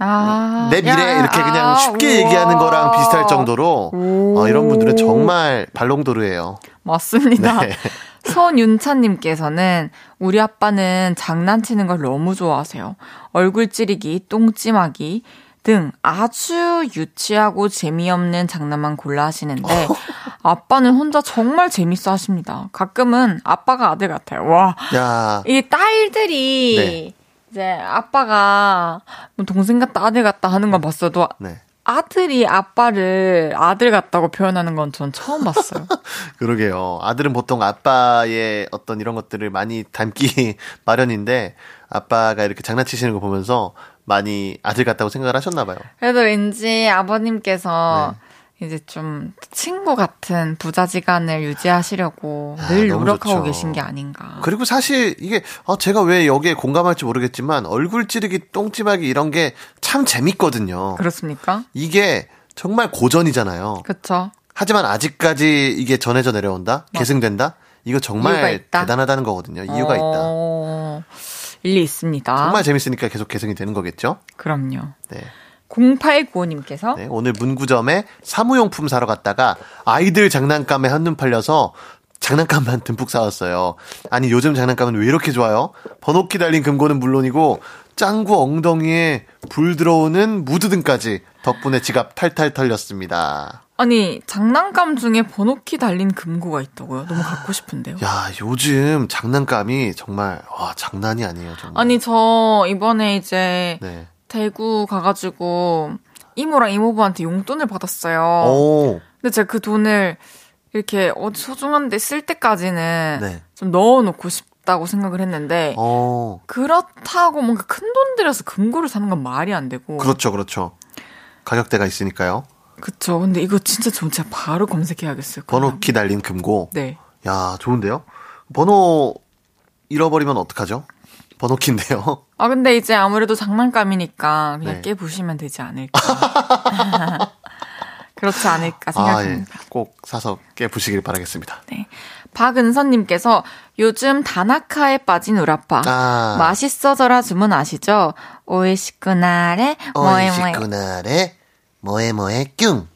[SPEAKER 1] 아.
[SPEAKER 3] 내 미래
[SPEAKER 1] 야,
[SPEAKER 3] 이렇게 그냥
[SPEAKER 1] 아,
[SPEAKER 3] 쉽게
[SPEAKER 1] 우와.
[SPEAKER 3] 얘기하는 거랑 비슷할 정도로
[SPEAKER 1] 오.
[SPEAKER 3] 어, 이런 분들은 정말 발롱도르예요.
[SPEAKER 1] 맞습니다.
[SPEAKER 3] 네. *laughs*
[SPEAKER 1] 손윤찬님께서는 우리 아빠는 장난치는 걸 너무 좋아하세요. 얼굴 찌르기, 똥찜하기 등 아주 유치하고 재미없는 장난만 골라 하시는데 *laughs* 아빠는 혼자 정말 재밌어 하십니다. 가끔은 아빠가 아들 같아요. 와,
[SPEAKER 3] 야,
[SPEAKER 1] 이 딸들이
[SPEAKER 3] 네.
[SPEAKER 1] 이제 아빠가 뭐 동생 같다 아들 같다 하는 건 봤어도
[SPEAKER 3] 네.
[SPEAKER 1] 아들이 아빠를 아들 같다고 표현하는 건 전 처음 봤어요. *laughs*
[SPEAKER 3] 그러게요. 아들은 보통 아빠의 어떤 이런 것들을 많이 닮기 *laughs* 마련인데 아빠가 이렇게 장난치시는 거 보면서 많이 아들 같다고 생각을 하셨나 봐요.
[SPEAKER 1] 그래도 왠지 아버님께서
[SPEAKER 3] 네.
[SPEAKER 1] 이제 좀 친구 같은 부자지간을 유지하시려고
[SPEAKER 3] 아,
[SPEAKER 1] 늘 노력하고
[SPEAKER 3] 좋죠.
[SPEAKER 1] 계신 게 아닌가.
[SPEAKER 3] 그리고 사실 이게 어, 제가 왜 여기에 공감할지 모르겠지만 얼굴 찌르기, 똥찜하기 이런 게 참 재밌거든요.
[SPEAKER 1] 그렇습니까?
[SPEAKER 3] 이게 정말 고전이잖아요.
[SPEAKER 1] 그쵸.
[SPEAKER 3] 하지만 아직까지 이게 전해져 내려온다? 계승된다? 이거 정말
[SPEAKER 1] 있다?
[SPEAKER 3] 대단하다는 거거든요. 이유가 있다.
[SPEAKER 1] 어, 일리 있습니다.
[SPEAKER 3] 정말 재밌으니까 계속 계승이 되는 거겠죠?
[SPEAKER 1] 그럼요.
[SPEAKER 3] 네.
[SPEAKER 1] 0895님께서
[SPEAKER 3] 네, 오늘 문구점에 사무용품 사러 갔다가 아이들 장난감에 한눈 팔려서 장난감만 듬뿍 사왔어요. 아니 요즘 장난감은 왜 이렇게 좋아요? 번호키 달린 금고는 물론이고 짱구 엉덩이에 불 들어오는 무드 등까지 덕분에 지갑 탈탈 털렸습니다.
[SPEAKER 1] 아니 장난감 중에 번호키 달린 금고가 있다고요? 너무 갖고 싶은데요.
[SPEAKER 3] 야 요즘 장난감이 정말 와 장난이 아니에요 정말.
[SPEAKER 1] 아니 저 이번에 이제
[SPEAKER 3] 네.
[SPEAKER 1] 대구 가가지고 이모랑 이모부한테 용돈을 받았어요.
[SPEAKER 3] 오.
[SPEAKER 1] 근데 제가 그 돈을 이렇게 어디 소중한데 쓸 때까지는
[SPEAKER 3] 네.
[SPEAKER 1] 좀 넣어놓고 싶다고 생각을 했는데
[SPEAKER 3] 어.
[SPEAKER 1] 그렇다고 뭔가 큰 돈 들여서 금고를 사는 건 말이 안 되고
[SPEAKER 3] 그렇죠 그렇죠. 가격대가 있으니까요.
[SPEAKER 1] 그쵸 근데 이거 진짜 좀 제가 바로 검색해야겠어요
[SPEAKER 3] 번호키 달린 금고.
[SPEAKER 1] 네
[SPEAKER 3] 야, 좋은데요? 번호 잃어버리면 어떡하죠? 번호키인데요.
[SPEAKER 1] 아 근데 이제 아무래도 장난감이니까 그냥
[SPEAKER 3] 네.
[SPEAKER 1] 깨부시면 되지 않을까 *laughs* 그렇지 않을까
[SPEAKER 3] 아,
[SPEAKER 1] 생각합니다
[SPEAKER 3] 예. 꼭 사서 깨부시길 바라겠습니다.
[SPEAKER 1] 네. 박은선님께서 요즘 다나카에 빠진 우라파
[SPEAKER 3] 아.
[SPEAKER 1] 맛있어져라 주문 아시죠? 오이시쿠나레 뭐에 뭐에
[SPEAKER 3] 오이시쿠나레 뭐에 뭐에 뀨.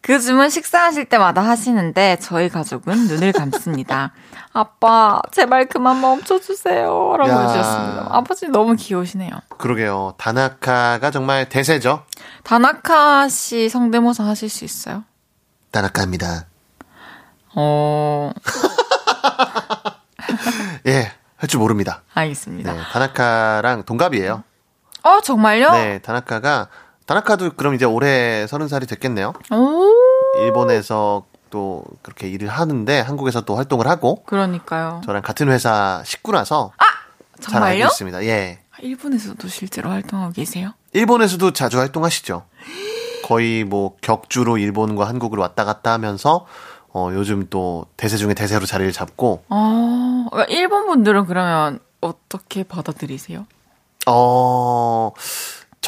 [SPEAKER 1] 그 주문 식사하실 때마다 하시는데 저희 가족은 눈을 감습니다. *laughs* 아빠 제발 그만 멈춰주세요 라고
[SPEAKER 3] 야.
[SPEAKER 1] 해주셨습니다. 아버지 너무 귀여우시네요.
[SPEAKER 3] 그러게요. 다나카가 정말 대세죠.
[SPEAKER 1] 다나카 씨 성대모사 하실 수 있어요?
[SPEAKER 3] 다나카입니다.
[SPEAKER 1] 어 *laughs*
[SPEAKER 3] 예, 할 줄 모릅니다.
[SPEAKER 1] 알겠습니다.
[SPEAKER 3] 네, 다나카랑 동갑이에요.
[SPEAKER 1] 어 정말요?
[SPEAKER 3] 네, 다나카가 다나카도 그럼 이제 올해 서른 살이 됐겠네요.
[SPEAKER 1] 오
[SPEAKER 3] 일본에서 또 그렇게 일을 하는데 한국에서 또 활동을 하고
[SPEAKER 1] 그러니까요.
[SPEAKER 3] 저랑 같은 회사 식구라서 잘 알고
[SPEAKER 1] 정말요?
[SPEAKER 3] 있습니다. 예.
[SPEAKER 1] 일본에서도 실제로 활동하고 계세요?
[SPEAKER 3] 일본에서도 자주 활동하시죠. 거의 뭐 격주로 일본과 한국을 왔다 갔다 하면서 어 요즘 또 대세 중에 대세로 자리를 잡고
[SPEAKER 1] 어, 그러니까 일본 분들은 그러면 어떻게 받아들이세요?
[SPEAKER 3] 어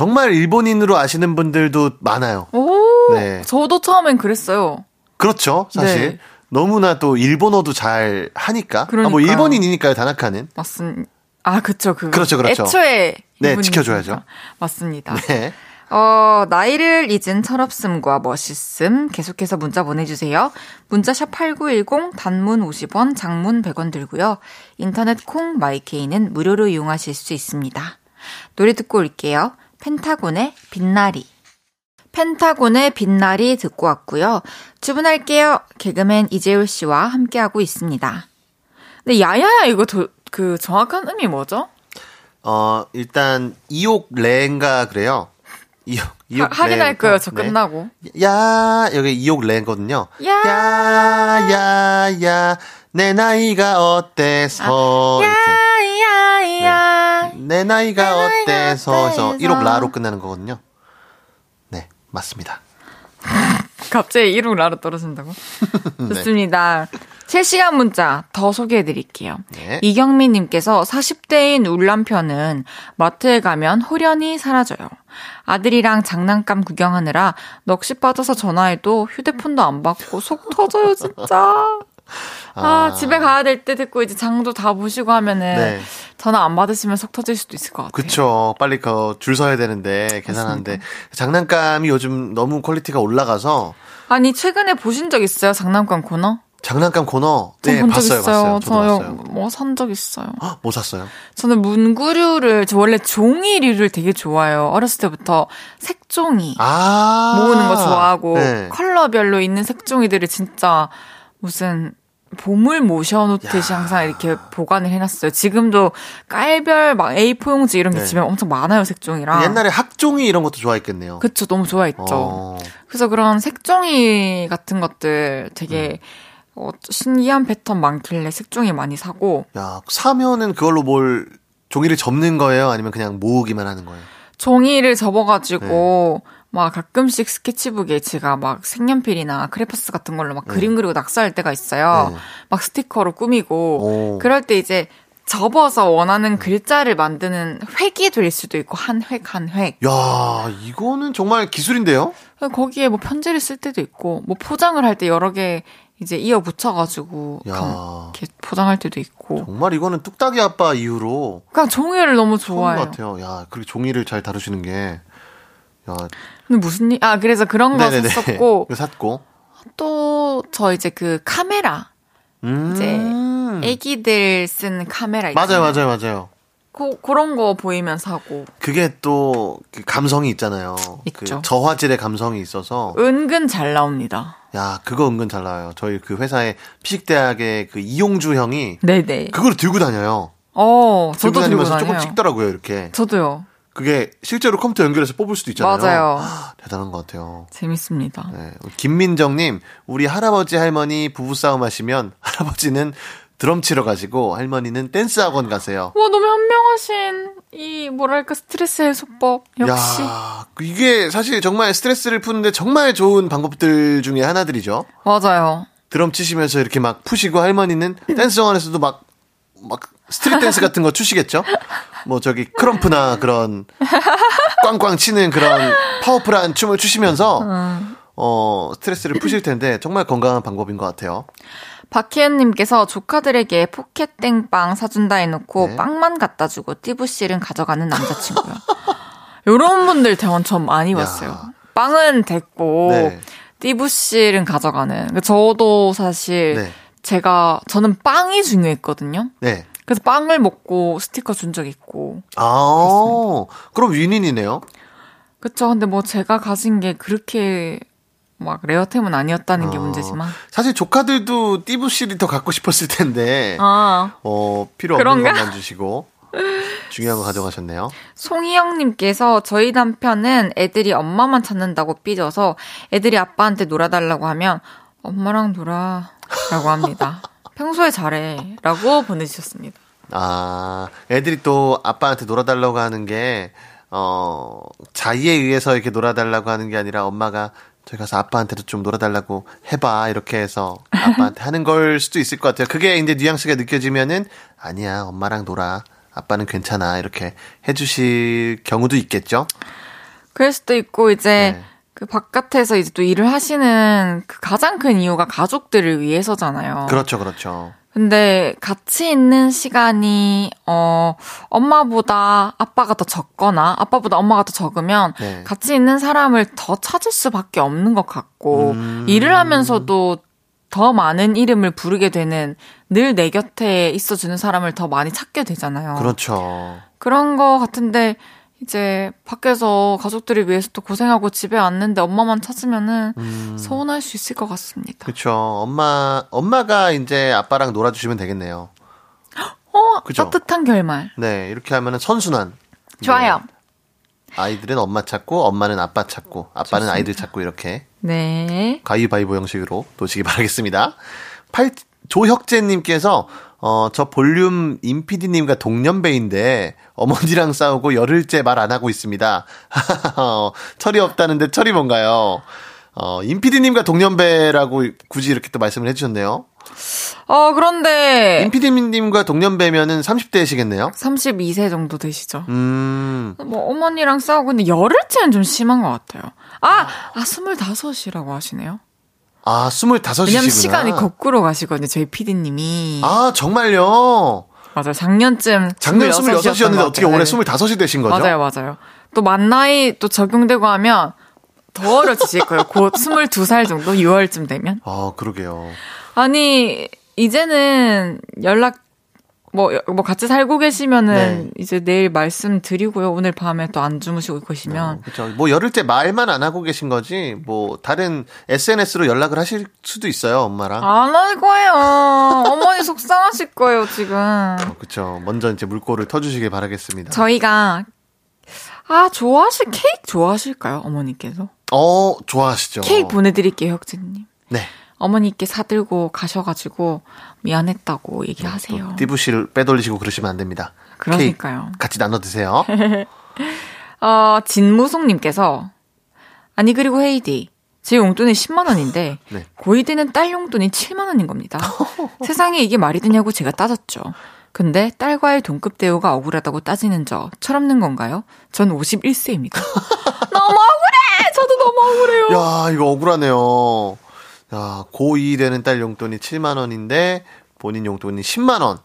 [SPEAKER 3] 정말 일본인으로 아시는 분들도 많아요.
[SPEAKER 1] 오,
[SPEAKER 3] 네.
[SPEAKER 1] 저도 처음엔 그랬어요.
[SPEAKER 3] 그렇죠. 사실
[SPEAKER 1] 네.
[SPEAKER 3] 너무나 또 일본어도 잘 하니까. 아, 뭐
[SPEAKER 1] 그러니까요.
[SPEAKER 3] 일본인이니까요, 다나카는.
[SPEAKER 1] 맞습. 아, 그쵸, 그.
[SPEAKER 3] 그렇죠, 그렇죠.
[SPEAKER 1] 애초에.
[SPEAKER 3] 네. 지켜줘야죠.
[SPEAKER 1] 맞습니다.
[SPEAKER 3] 네.
[SPEAKER 1] 어, 나이를 잊은 철없음과 멋있음 계속해서 문자 보내주세요. 문자샵 8910 단문 50원, 장문 100원 들고요. 인터넷 콩 마이케이는 무료로 이용하실 수 있습니다. 노래 듣고 올게요. 펜타곤의 빛나리. 펜타곤의 빛나리 듣고 왔고요. 주문할게요. 개그맨 이재율 씨와 함께하고 있습니다. 근데 야야야 이거 도, 그 정확한 의미 뭐죠?
[SPEAKER 3] 어, 일단 이옥 레인가 그래요. 이옥 이옥
[SPEAKER 1] 하, 확인할
[SPEAKER 3] 레인가?
[SPEAKER 1] 거예요. 저
[SPEAKER 3] 네.
[SPEAKER 1] 끝나고.
[SPEAKER 3] 야 여기 이옥 레인거든요.
[SPEAKER 1] 야.
[SPEAKER 3] 야야야 내 나이가 어때서 이렇게
[SPEAKER 1] 야야야.
[SPEAKER 3] 내 나이가
[SPEAKER 1] 내 나이가
[SPEAKER 3] 어때서 해서
[SPEAKER 1] 어때서.
[SPEAKER 3] 1옥 라로 끝나는 거거든요. 네 맞습니다.
[SPEAKER 1] 갑자기 이름 라로 떨어진다고? *laughs* 좋습니다. 실시간 문자 더 소개해 드릴게요.
[SPEAKER 3] 네.
[SPEAKER 1] 이경민 님께서 40대인 울 남편은 마트에 가면 홀연히 사라져요. 아들이랑 장난감 구경하느라 넋이 빠져서 전화해도 휴대폰도 안 받고 속 터져요, 진짜. *laughs* 아, 집에 가야 될때 듣고 이제 장도 다 보시고 하면은
[SPEAKER 3] 네.
[SPEAKER 1] 전화 안 받으시면 속 터질 수도 있을 것 같아요.
[SPEAKER 3] 그쵸. 빨리 그줄 서야 되는데 계산하는데 장난감이 요즘 너무 quality가 올라가서
[SPEAKER 1] 아니, 최근에 보신 적 있어요? 장난감 코너?
[SPEAKER 3] 장난감 코너 전네 봤어요,
[SPEAKER 1] 있어요.
[SPEAKER 3] 봤어요.
[SPEAKER 1] 저요,
[SPEAKER 3] 봤어요.
[SPEAKER 1] 뭐산 적 있어요.
[SPEAKER 3] 헉, 뭐 샀어요?
[SPEAKER 1] 저는 문구류를, 저 원래 종이류를 되게 좋아해요. 어렸을 때부터 색종이
[SPEAKER 3] 아
[SPEAKER 1] 모으는 거 좋아하고,
[SPEAKER 3] 네.
[SPEAKER 1] 컬러별로 있는 색종이들을 진짜 무슨 보물 모셔놓듯이
[SPEAKER 3] 야.
[SPEAKER 1] 항상 이렇게 보관을 해놨어요. 지금도 깔별 막 A4 용지 이런 게
[SPEAKER 3] 네.
[SPEAKER 1] 집에 엄청 많아요, 색종이랑.
[SPEAKER 3] 옛날에 학종이 이런 것도 좋아했겠네요.
[SPEAKER 1] 그쵸, 너무 좋아했죠.
[SPEAKER 3] 어.
[SPEAKER 1] 그래서 그런 색종이 같은 것들 되게 어, 신기한 패턴 많길래 색종이 많이 사고,
[SPEAKER 3] 야 사면은 그걸로 뭘 종이를 접는 거예요? 아니면 그냥 모으기만 하는 거예요?
[SPEAKER 1] 종이를 접어가지고 막 가끔씩 스케치북에 제가 막 색연필이나 크레파스 같은 걸로 막 그림 그리고 낙서할 때가 있어요.
[SPEAKER 3] 네.
[SPEAKER 1] 막 스티커로 꾸미고
[SPEAKER 3] 오.
[SPEAKER 1] 그럴 때 이제 접어서 원하는 글자를 만드는 획이 될 수도 있고 한 획 한 획.
[SPEAKER 3] 야 이거는 정말 기술인데요?
[SPEAKER 1] 거기에 뭐 편지를 쓸 때도 있고 뭐 포장을 할 때 여러 개 이제 이어 붙여가지고 이렇게 포장할 때도 있고.
[SPEAKER 3] 정말 이거는 뚝딱이 아빠 이후로
[SPEAKER 1] 그냥 종이를 너무 좋아해요.
[SPEAKER 3] 같아요. 야 그렇게 종이를 잘 다루시는 게. 야,
[SPEAKER 1] 근데 무슨 일? 아 그래서 그런 거
[SPEAKER 3] 네네네.
[SPEAKER 1] 샀었고 *laughs*
[SPEAKER 3] 샀고.
[SPEAKER 1] 또 저 이제 그 카메라
[SPEAKER 3] 음.
[SPEAKER 1] 이제 애기들 쓴 카메라
[SPEAKER 3] 맞아요,
[SPEAKER 1] 있잖아요.
[SPEAKER 3] 맞아요, 맞아요.
[SPEAKER 1] 그, 그런 거 보이면 사고
[SPEAKER 3] 그게 또그 감성이 있잖아요.
[SPEAKER 1] 있죠.
[SPEAKER 3] 그 저화질의 감성이 있어서.
[SPEAKER 1] 은근 잘 나옵니다.
[SPEAKER 3] 야, 그거 은근 잘 나와요. 저희 그 회사의 피식대학의 그 이용주 형이
[SPEAKER 1] 네네.
[SPEAKER 3] 그걸 들고 다녀요.
[SPEAKER 1] 어,
[SPEAKER 3] 들고
[SPEAKER 1] 저도 들고
[SPEAKER 3] 다니면서
[SPEAKER 1] 다녀요.
[SPEAKER 3] 조금 찍더라고요, 이렇게.
[SPEAKER 1] 저도요.
[SPEAKER 3] 그게 실제로 컴퓨터 연결해서 뽑을 수도 있잖아요.
[SPEAKER 1] 맞아요.
[SPEAKER 3] 하, 대단한 것 같아요.
[SPEAKER 1] 재밌습니다.
[SPEAKER 3] 네. 김민정님, 우리 할아버지 할머니 부부싸움 하시면 *laughs* 할아버지는 드럼 치러 가시고 할머니는 댄스 학원 가세요.
[SPEAKER 1] 와 너무 현명하신 이 뭐랄까 스트레스 해소법 역시
[SPEAKER 3] 야, 이게 사실 정말 스트레스를 푸는데 정말 좋은 방법들 중에 하나들이죠.
[SPEAKER 1] 맞아요.
[SPEAKER 3] 드럼 치시면서 이렇게 막 푸시고 할머니는 댄스 학원에서도 막, 막 street dance 같은 거 추시겠죠? 뭐 저기 krump나 그런 꽝꽝 치는 그런 powerful한 춤을 추시면서 어, 스트레스를 푸실 텐데 정말 건강한 방법인 것 같아요.
[SPEAKER 1] 박혜연님께서 조카들에게 포켓 땡빵 사준다 해놓고
[SPEAKER 3] 네.
[SPEAKER 1] 빵만 갖다 주고 띠부실은 가져가는 남자친구요. 요런 분들 대원 전 많이 봤어요. 빵은 됐고
[SPEAKER 3] 네.
[SPEAKER 1] 띠부실은 가져가는. 저도 사실
[SPEAKER 3] 네.
[SPEAKER 1] 제가 저는 빵이 중요했거든요.
[SPEAKER 3] 네.
[SPEAKER 1] 그래서 빵을 먹고 스티커 준 적 있고.
[SPEAKER 3] 아, 그럼 win-win이네요.
[SPEAKER 1] 그쵸. 근데 뭐 제가 가진 게 그렇게 막 레어템은 아니었다는 게
[SPEAKER 3] 어,
[SPEAKER 1] 문제지만.
[SPEAKER 3] 사실 조카들도 띠부실이 더 갖고 싶었을 텐데,
[SPEAKER 1] 아.
[SPEAKER 3] 어, 필요 없는
[SPEAKER 1] 그런가?
[SPEAKER 3] 것만 주시고, *laughs* 중요한 거 가져가셨네요.
[SPEAKER 1] 송희영님께서 저희 남편은 애들이 엄마만 찾는다고 삐져서 애들이 아빠한테 놀아달라고 하면 엄마랑 놀아 라고 합니다. 평소에 잘해 라고 보내주셨습니다.
[SPEAKER 3] 아, 애들이 또 아빠한테 놀아달라고 하는 게, 어, 자의에 의해서 이렇게 놀아달라고 하는 게 아니라 엄마가 저기 가서 아빠한테도 좀 놀아달라고 해봐. 이렇게 해서 아빠한테 하는 걸 수도 있을 것 같아요. 그게 이제 뉘앙스가 느껴지면은 아니야, 엄마랑 놀아. 아빠는 괜찮아. 이렇게 해주실 경우도 있겠죠?
[SPEAKER 1] 그럴 수도 있고 이제
[SPEAKER 3] 네.
[SPEAKER 1] 그 바깥에서 이제 또 일을 하시는 그 가장 큰 이유가 가족들을 위해서잖아요.
[SPEAKER 3] 그렇죠, 그렇죠.
[SPEAKER 1] 근데 같이 있는 시간이 어 엄마보다 아빠가 더 적거나 아빠보다 엄마가 더 적으면
[SPEAKER 3] 네.
[SPEAKER 1] 같이 있는 사람을 더 찾을 수밖에 없는 것 같고
[SPEAKER 3] 음.
[SPEAKER 1] 일을 하면서도 더 많은 이름을 부르게 되는 늘 내 곁에 있어주는 사람을 더 많이 찾게 되잖아요.
[SPEAKER 3] 그렇죠.
[SPEAKER 1] 그런 거 같은데 이제 밖에서 가족들을 위해서 또 고생하고 집에 왔는데 엄마만 찾으면은
[SPEAKER 3] 음.
[SPEAKER 1] 서운할 수 있을 것 같습니다.
[SPEAKER 3] 그렇죠. 엄마, 엄마가 이제 아빠랑 놀아주시면 되겠네요. *gasps*
[SPEAKER 1] 어, 어,
[SPEAKER 3] 그죠?
[SPEAKER 1] 따뜻한 결말.
[SPEAKER 3] 네, 이렇게 하면은 선순환.
[SPEAKER 1] 좋아요.
[SPEAKER 3] 네. 아이들은 엄마 찾고, 엄마는 아빠 찾고, 아빠는 아이들 찾고, 이렇게
[SPEAKER 1] 네.
[SPEAKER 3] 가위바위보 형식으로 노시기 *laughs* 바라겠습니다. 팔, 조혁재님께서, 어, 저 볼륨 임피디님과 동년배인데, 어머니랑 싸우고 열흘째 말 안 하고 있습니다. *laughs* 어, 철이 없다는데 철이 뭔가요? 어, 임피디님과 동년배라고 굳이 이렇게 또 말씀을 해주셨네요.
[SPEAKER 1] 어, 그런데
[SPEAKER 3] 임피디님과 동년배면은 30대시겠네요?
[SPEAKER 1] 32세 정도 되시죠?
[SPEAKER 3] 음,
[SPEAKER 1] 뭐 어머니랑 싸우고 근데 열흘째는 좀 심한 것 같아요. 아, 아, 25이라고 하시네요.
[SPEAKER 3] 아, 25이시구나.
[SPEAKER 1] 왜냐면 시간이 거꾸로 가시거든요, 저희 피디님이.
[SPEAKER 3] 아, 정말요?
[SPEAKER 1] 맞아요. 작년쯤
[SPEAKER 3] 작년
[SPEAKER 1] 26이었던
[SPEAKER 3] 26이었는데
[SPEAKER 1] 것
[SPEAKER 3] 어떻게. 올해
[SPEAKER 1] 네.
[SPEAKER 3] 25이 되신 거죠?
[SPEAKER 1] 맞아요, 맞아요. 또 만 나이 또 적용되고 하면 더 어려지실 거예요. 곧 22살 정도? 6월쯤 되면?
[SPEAKER 3] 아, 그러게요.
[SPEAKER 1] 아니, 이제는 연락, 뭐, 뭐 같이 살고 계시면은
[SPEAKER 3] 네.
[SPEAKER 1] 이제 내일 말씀드리고요. 오늘 밤에 또 안 주무시고 계시면.
[SPEAKER 3] 그렇죠. 뭐 열흘째 말만 안 하고 계신 거지. 뭐 다른 SNS로 연락을 하실 수도 있어요, 엄마랑.
[SPEAKER 1] 안 할 거예요. 속상하실 거예요, 지금.
[SPEAKER 3] 그렇죠. 먼저 이제 물꼬를 터주시길 바라겠습니다.
[SPEAKER 1] 저희가, 아, 좋아하실, 케이크 좋아하실까요? 어머니께서?
[SPEAKER 3] 어, 좋아하시죠.
[SPEAKER 1] 케이크 보내드릴게요, 혁진님.
[SPEAKER 3] 네.
[SPEAKER 1] 어머니께 사들고 가셔가지고 미안했다고 얘기하세요.
[SPEAKER 3] 띠부씨를 빼돌리시고 그러시면 안 됩니다.
[SPEAKER 1] 그러니까요.
[SPEAKER 3] 같이 나눠 드세요. *laughs*
[SPEAKER 1] 어, 진무송님께서 아니 그리고 헤이디 제 용돈이 10만 원인데 *laughs*
[SPEAKER 3] 네.
[SPEAKER 1] 고2 되는 딸 용돈이 7만 원인 겁니다. *laughs* 세상에 이게 말이 되냐고 제가 따졌죠. 근데 딸과의 동급 대우가 억울하다고 따지는 저 철없는 건가요? 전 51세입니다. *laughs* 너무 억울해! 저도 너무 억울해요.
[SPEAKER 3] 야, 이거 억울하네요. 야, 고2 되는 딸 용돈이 7만 원인데 본인 용돈이 10만 원.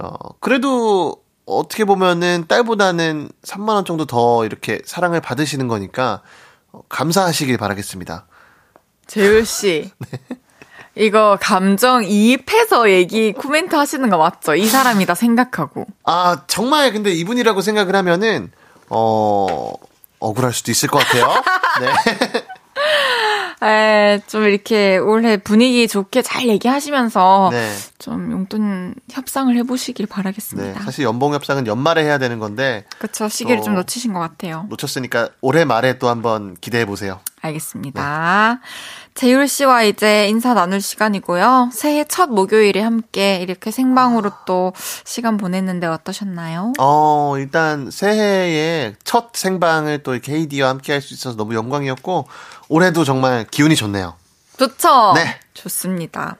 [SPEAKER 3] 야, 그래도 어떻게 보면은 딸보다는 3만 원 정도 더 이렇게 사랑을 받으시는 거니까 어, 감사하시길 바라겠습니다.
[SPEAKER 1] 재율 씨. *laughs* 이거 감정 이입해서 얘기 코멘트 하시는 거 맞죠? 이 사람이다 생각하고.
[SPEAKER 3] 아, 정말 근데 이분이라고 생각을 하면은 어 억울할 수도 있을 것 같아요. *laughs* 네.
[SPEAKER 1] 에, 좀 이렇게 올해 분위기 좋게 잘 얘기하시면서
[SPEAKER 3] 네.
[SPEAKER 1] 좀 용돈 협상을 해보시길
[SPEAKER 3] 네.
[SPEAKER 1] 바라겠습니다.
[SPEAKER 3] 사실 연봉 협상은 연말에 해야 되는 건데
[SPEAKER 1] 그쵸. 시기를
[SPEAKER 3] 또-
[SPEAKER 1] 좀 놓치신 것 같아요.
[SPEAKER 3] 놓쳤으니까 올해 말에 또 한번 기대해 보세요.
[SPEAKER 1] 알겠습니다. 재율 씨와 이제 인사 나눌 시간이고요. 새해 첫 목요일에 함께 이렇게 생방으로 또 시간 보냈는데 어떠셨나요?
[SPEAKER 3] 어, 일단 새해에 첫 생방을 또 헤이디와 함께 할 수 있어서 너무 영광이었고 올해도 정말 기운이 좋네요.
[SPEAKER 1] 좋죠?
[SPEAKER 3] 네.
[SPEAKER 1] 좋습니다.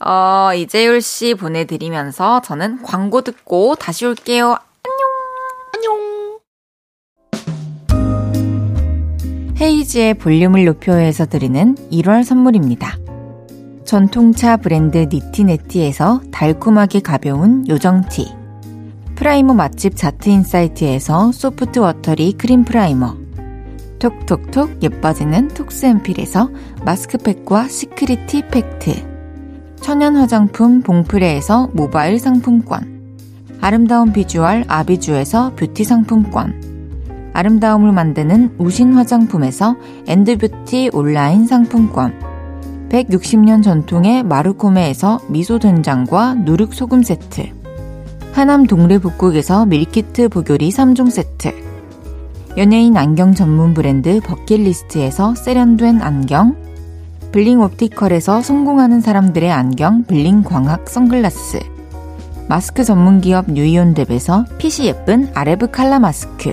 [SPEAKER 1] 어, 이재율 씨 보내드리면서 저는 광고 듣고 다시 올게요. 헤이지의 볼륨을 높여서 드리는 1월 선물입니다. 전통차 브랜드 니티네티에서 달콤하게 가벼운 요정티. 프라이머 맛집 자트인사이트에서 소프트 워터리 크림 프라이머. 톡톡톡 예뻐지는 톡스앤필에서 마스크팩과 시크릿티 팩트 천연 화장품 봉프레에서 모바일 상품권 아름다운 비주얼 아비주에서 뷰티 상품권 아름다움을 만드는 우신 화장품에서 엔드뷰티 온라인 상품권. 160년 전통의 마루코메에서 미소된장과 누룩소금 세트. 하남 동래복국에서 밀키트 복요리 3종 세트. 연예인 안경 전문 브랜드 버킷리스트에서 세련된 안경, 블링 옵티컬에서 성공하는 사람들의 안경 블링 광학 선글라스, 마스크 전문 기업 뉴이온랩에서 핏이 예쁜 아레브 칼라 마스크,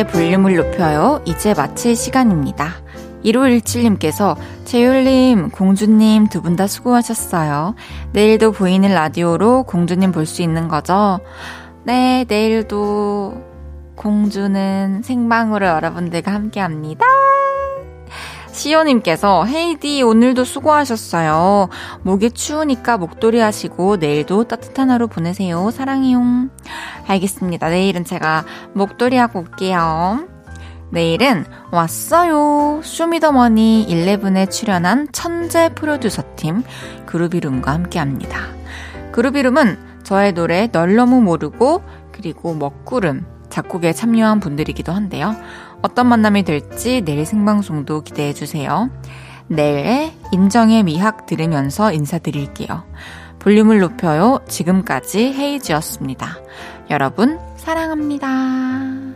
[SPEAKER 1] 헤이지의 볼륨을 높여요. 이제 마칠 시간입니다. 1517님께서 재율님, 공주님 두 분 다 수고하셨어요. 내일도 보이는 라디오로 공주님 볼 수 있는 거죠? 네, 내일도 공주는 생방으로 여러분들과 함께 합니다. 시오님께서 헤이디 오늘도 수고하셨어요. 목이 추우니까 목도리 하시고 내일도 따뜻한 하루 보내세요. 사랑해요. 알겠습니다. 내일은 제가 목도리 하고 올게요. 내일은 왔어요. 쇼미더머니 11에 출연한 천재 프로듀서 팀 그루비룸과 함께 합니다. 그루비룸은 저의 노래 널 너무 모르고 그리고 먹구름 작곡에 참여한 분들이기도 한데요. 어떤 만남이 될지 내일 생방송도 기대해 주세요. 내일의 인정의 미학 들으면서 인사드릴게요. 볼륨을 높여요. 지금까지 헤이즈였습니다. 여러분, 사랑합니다.